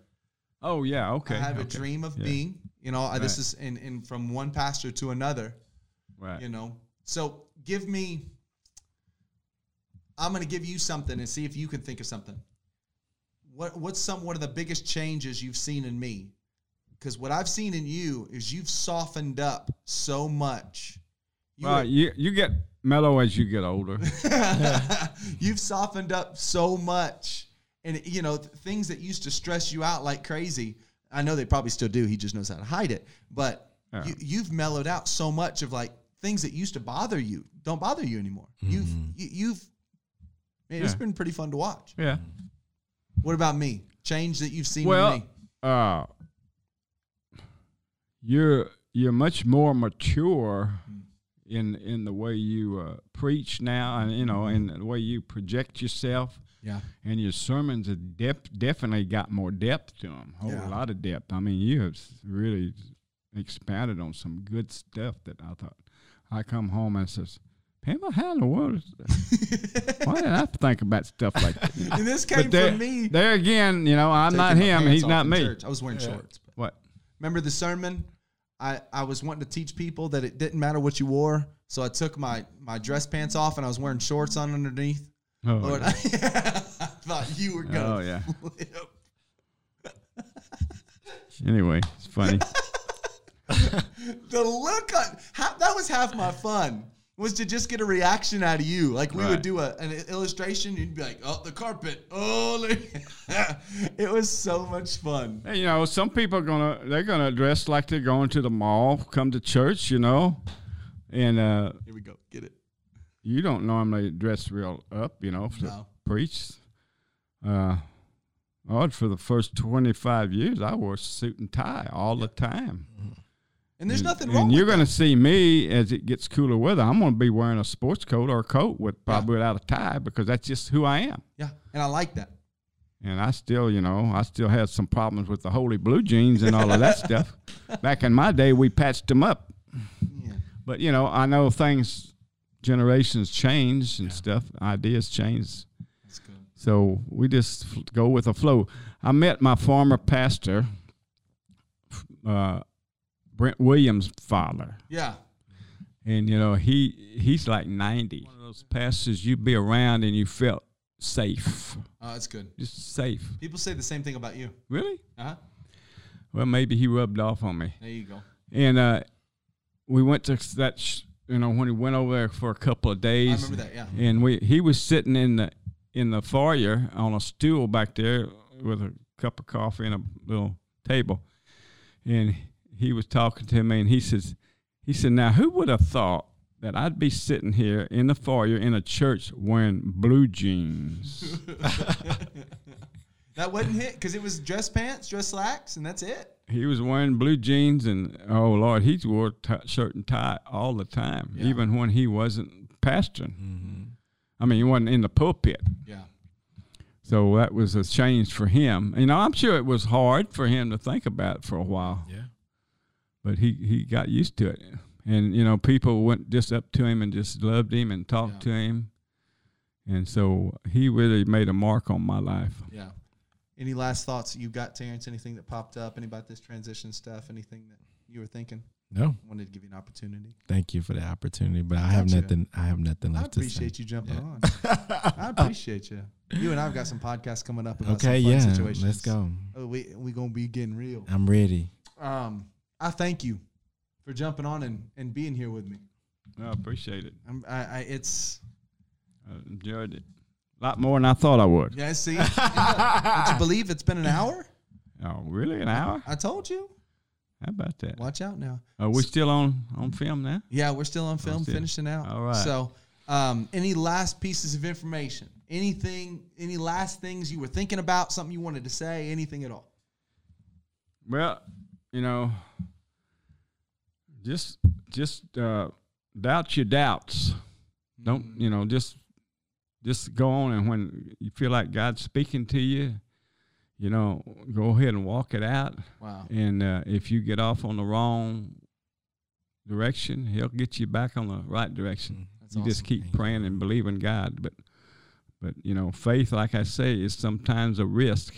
[SPEAKER 2] Oh yeah, okay.
[SPEAKER 1] I have a dream of
[SPEAKER 2] Yeah.
[SPEAKER 1] being. You know, I this is in, in from one pastor to another.
[SPEAKER 2] Right.
[SPEAKER 1] You know, so give me. I'm going to give you something and see if you can think of something. What what's some one of the biggest changes you've seen in me? Because what I've seen in you is you've softened up so much. You
[SPEAKER 2] Well, you you get mellow as you get older. (laughs)
[SPEAKER 1] You've softened up so much, and you know th- things that used to stress you out like crazy. I know they probably still do. He just knows how to hide it. But
[SPEAKER 2] Yeah.
[SPEAKER 1] you, you've mellowed out so much of like things that used to bother you don't bother you anymore. You've you, you've. Man, it's
[SPEAKER 2] Yeah.
[SPEAKER 1] been pretty fun to watch.
[SPEAKER 2] yeah.
[SPEAKER 1] What about me? Change that you've seen in
[SPEAKER 2] Well,
[SPEAKER 1] me.
[SPEAKER 2] uh, you're you're much more mature in in the way you uh, preach now, and you know, in the way you project yourself.
[SPEAKER 1] Yeah.
[SPEAKER 2] And your sermons have definitely got more depth to them. A whole
[SPEAKER 1] Yeah.
[SPEAKER 2] lot of depth. I mean, you have really expanded on some good stuff that I thought. I come home and says, Pamela, how in the world? Is (laughs) why did I think about stuff like that? (laughs)
[SPEAKER 1] And this came
[SPEAKER 2] there,
[SPEAKER 1] from me.
[SPEAKER 2] there again, you know, I'm not
[SPEAKER 1] Taking my
[SPEAKER 2] him. He's not me.
[SPEAKER 1] church. I was wearing shorts. but-
[SPEAKER 2] What?
[SPEAKER 1] Remember the sermon? I, I was wanting to teach people that it didn't matter what you wore. So I took my, my dress pants off and I was wearing shorts on underneath.
[SPEAKER 2] Oh,
[SPEAKER 1] Lord, (laughs) I, thought you were going
[SPEAKER 2] Oh, yeah.
[SPEAKER 1] flip.
[SPEAKER 2] Anyway, it's funny. (laughs)
[SPEAKER 1] The look on how, that was half my fun was to just get a reaction out of you. Like we would do a, an illustration, you'd be like, "Oh, the carpet! Oh, (laughs) it was so much fun."
[SPEAKER 2] Hey, you know, some people are gonna they're gonna dress like they're going to the mall, come to church, you know, and uh,
[SPEAKER 1] Here we go. Get it?
[SPEAKER 2] you don't normally dress real up, you know, to
[SPEAKER 1] No.
[SPEAKER 2] preach. Uh, oh, for the first twenty five years, I wore suit and tie all the time.
[SPEAKER 1] And there's
[SPEAKER 2] and,
[SPEAKER 1] nothing wrong.
[SPEAKER 2] And you're going to see me as it gets cooler weather. I'm going to be wearing a sports coat or a coat with probably without a tie because that's just who I am.
[SPEAKER 1] Yeah, and I like that.
[SPEAKER 2] And I still, you know, I still had some problems with the holy blue jeans and all of that (laughs) stuff. Back in my day, we patched them up.
[SPEAKER 1] Yeah.
[SPEAKER 2] But you know, I know things, generations change and stuff, ideas change.
[SPEAKER 1] That's good.
[SPEAKER 2] So we just go with the flow. I met my former pastor, uh, Brent Williams' father,
[SPEAKER 1] Yeah.
[SPEAKER 2] and you know he he's like ninety. One of those pastors you'd be around and you felt safe,
[SPEAKER 1] Oh, that's good.
[SPEAKER 2] just safe.
[SPEAKER 1] People say the same thing about you.
[SPEAKER 2] Really?
[SPEAKER 1] Uh huh.
[SPEAKER 2] Well, maybe he rubbed off on me.
[SPEAKER 1] There you go.
[SPEAKER 2] And uh, we went to that, sh- you know, when he went over there for a couple of days.
[SPEAKER 1] I remember that. Yeah.
[SPEAKER 2] And we he was sitting in the in the foyer on a stool back there with a cup of coffee and a little table, and he was talking to me, and he says, he said, now who would have thought that I'd be sitting here in the foyer in a church wearing blue jeans? (laughs) (laughs)
[SPEAKER 1] That wasn't hit because it was dress pants, dress slacks, and that's it.
[SPEAKER 2] He was wearing blue jeans, and oh Lord, he wore t- shirt and tie all the time,
[SPEAKER 1] Yeah.
[SPEAKER 2] even when he wasn't pastoring. Mm-hmm. I mean, he wasn't in the pulpit.
[SPEAKER 1] Yeah.
[SPEAKER 2] So that was a change for him. You know, I'm sure it was hard for him to think about for a while,
[SPEAKER 3] Yeah.
[SPEAKER 2] But he, he got used to it. And, you know, people went just up to him and just loved him and talked
[SPEAKER 1] Yeah.
[SPEAKER 2] to him. And so he really made a mark on my life.
[SPEAKER 1] Yeah. Any last thoughts that you got, Terrence? Anything that popped up? Any about this transition stuff? Anything that you were thinking?
[SPEAKER 3] No,
[SPEAKER 1] Wanted to give you an opportunity.
[SPEAKER 3] thank you for the opportunity, but I have
[SPEAKER 1] Gotcha.
[SPEAKER 3] nothing. I have nothing left to say.
[SPEAKER 1] appreciate you jumping
[SPEAKER 3] Yeah.
[SPEAKER 1] on. (laughs) I appreciate you. You and I've got some podcasts coming up about
[SPEAKER 3] Okay,
[SPEAKER 1] some fun
[SPEAKER 3] yeah,
[SPEAKER 1] situations.
[SPEAKER 3] let's go.
[SPEAKER 1] Oh, we we gonna be getting real.
[SPEAKER 3] I'm ready.
[SPEAKER 1] Um, I thank you for jumping on and, and being here with me.
[SPEAKER 2] I appreciate it.
[SPEAKER 1] I'm, I, I it's
[SPEAKER 2] I enjoyed it. A lot more than I thought I would.
[SPEAKER 1] yeah. See, (laughs) would you believe it's been an hour?
[SPEAKER 2] Oh, really? An hour?
[SPEAKER 1] I told you.
[SPEAKER 2] How about that?
[SPEAKER 1] Watch out now.
[SPEAKER 2] Are we still on, on film now?
[SPEAKER 1] Yeah, we're still on film,
[SPEAKER 2] still.
[SPEAKER 1] finishing out.
[SPEAKER 2] All right.
[SPEAKER 1] So, um, any last pieces of information? Anything? Any last things you were thinking about? Something you wanted to say? Anything at all?
[SPEAKER 2] Well, you know, just just uh, doubt your doubts. Don't you know? Just just go on, and when you feel like God's speaking to you, you know, go ahead and walk it out.
[SPEAKER 1] Wow.
[SPEAKER 2] And uh, if you get off on the wrong direction, He'll get you back on the right direction.
[SPEAKER 1] That's
[SPEAKER 2] you just
[SPEAKER 1] awesome.
[SPEAKER 2] keep praying and believing God. But but you know, faith, like I say, is sometimes a risk.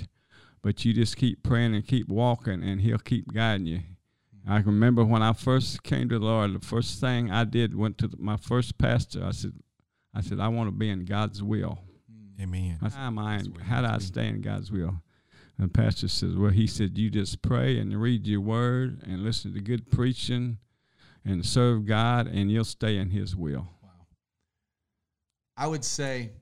[SPEAKER 2] But you just keep praying and keep walking, and He'll keep guiding you. I can remember when I first came to the Lord, the first thing I did went to the, my first pastor. I said, I said, I want to be in God's will.
[SPEAKER 3] Amen.
[SPEAKER 2] I said, how am I? In- How do I stay in God's will? And the pastor says, well, he said, you just pray and read your word and listen to good preaching and serve God, and you'll stay in His will.
[SPEAKER 1] Wow. I would say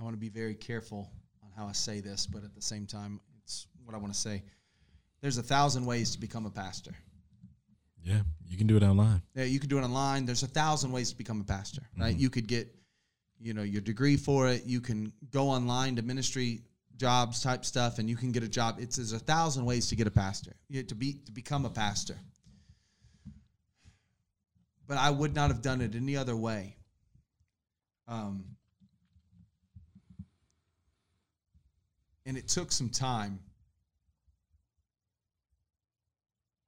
[SPEAKER 1] I want to be very careful on how I say this, but at the same time, it's what I want to say. There's a thousand ways to become a pastor.
[SPEAKER 3] Yeah, you can do it online.
[SPEAKER 1] Yeah, you can do it online. There's a thousand ways to become a pastor,
[SPEAKER 3] Mm-hmm.
[SPEAKER 1] right? You could get, you know, your degree for it. You can go online to ministry jobs type stuff, and you can get a job. It's there's a thousand ways to get a pastor, yeah, to be to become a pastor. But I would not have done it any other way. Um, and it took some time.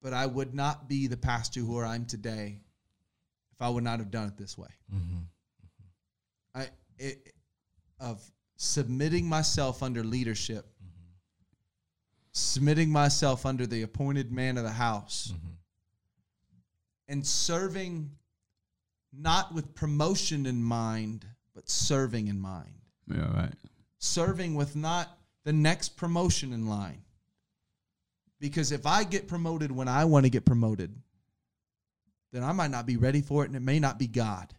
[SPEAKER 1] But I would not be the pastor who I am today if I would not have done it this way.
[SPEAKER 3] Mm-hmm. mm-hmm.
[SPEAKER 1] I it, of submitting myself under leadership, mm-hmm. submitting myself under the appointed man of the house, mm-hmm. and serving not with promotion in mind, but serving in mind.
[SPEAKER 2] Yeah, right.
[SPEAKER 1] Serving with not the next promotion in line. Because if I get promoted when I want to get promoted, then I might not be ready for it and it may not be God.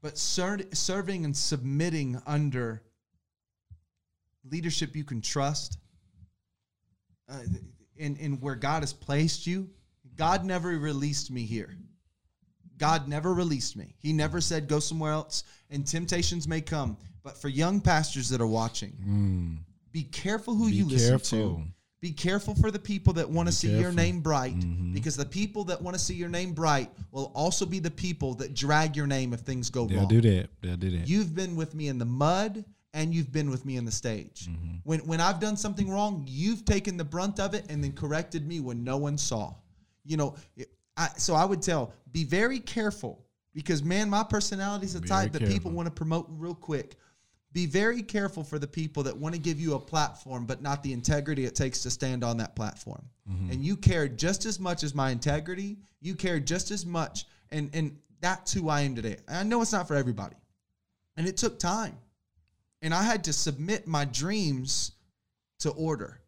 [SPEAKER 1] But ser- serving and submitting under leadership you can trust, uh, in, in where God has placed you, God never released me here. God never released me. He never said go somewhere else, and temptations may come. But for young pastors that are watching,
[SPEAKER 3] Mm.
[SPEAKER 1] be careful who
[SPEAKER 3] Be
[SPEAKER 1] you listen
[SPEAKER 3] careful.
[SPEAKER 1] to. Be careful for the people that want to see your name bright
[SPEAKER 3] Mhm.
[SPEAKER 1] because the people that want to see your name bright will also be the people that drag your name if things go wrong.
[SPEAKER 3] They'll
[SPEAKER 1] wrong.
[SPEAKER 3] do that. They'll do that.
[SPEAKER 1] You've been with me in the mud and you've been with me in the stage.
[SPEAKER 3] Mm-hmm.
[SPEAKER 1] When when I've done something wrong, you've taken the brunt of it and then corrected me when no one saw. You know, it- I, so I would tell, be very careful because man, my personality is the
[SPEAKER 3] Very
[SPEAKER 1] type that people want to promote real quick. Be very careful for the people that want to give you a platform, but not the integrity it takes to stand on that platform.
[SPEAKER 3] Mm-hmm.
[SPEAKER 1] And you care just as much as my integrity. You care just as much, and and that's who I am today. I know it's not for everybody, and it took time, and I had to submit my dreams to order.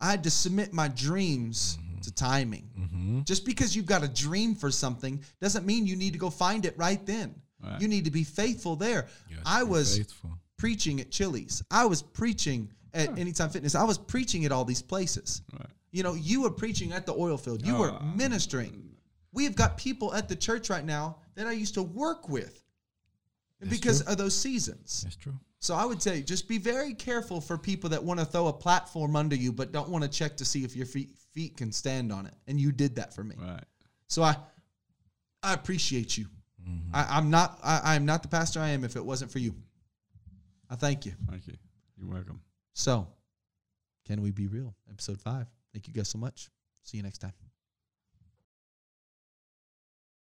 [SPEAKER 1] I had to submit my dreams to timing.
[SPEAKER 3] mm-hmm.
[SPEAKER 1] Just because you've got a dream for something doesn't mean you need to go find it right then.
[SPEAKER 2] Right.
[SPEAKER 1] You need to be faithful there. I was
[SPEAKER 3] faithful
[SPEAKER 1] preaching at Chili's. I was preaching at huh. Anytime Fitness. I was preaching at all these places.
[SPEAKER 2] Right.
[SPEAKER 1] You know, you were preaching at the oil field. You
[SPEAKER 2] oh, were
[SPEAKER 1] ministering. We have got people at the church right now that I used to work with because
[SPEAKER 3] true.
[SPEAKER 1] of those seasons.
[SPEAKER 3] That's true.
[SPEAKER 1] So I would say just be very careful for people that want to throw a platform under you but don't want to check to see if your feet, feet can stand on it. And you did that for me.
[SPEAKER 2] Right.
[SPEAKER 1] So I I appreciate you. Mm-hmm. I, am not I, I'm not the pastor I am if it wasn't for you. I thank you.
[SPEAKER 2] Thank you. You're welcome.
[SPEAKER 1] So, can we be real? Episode five. Thank you guys so much. See you next time.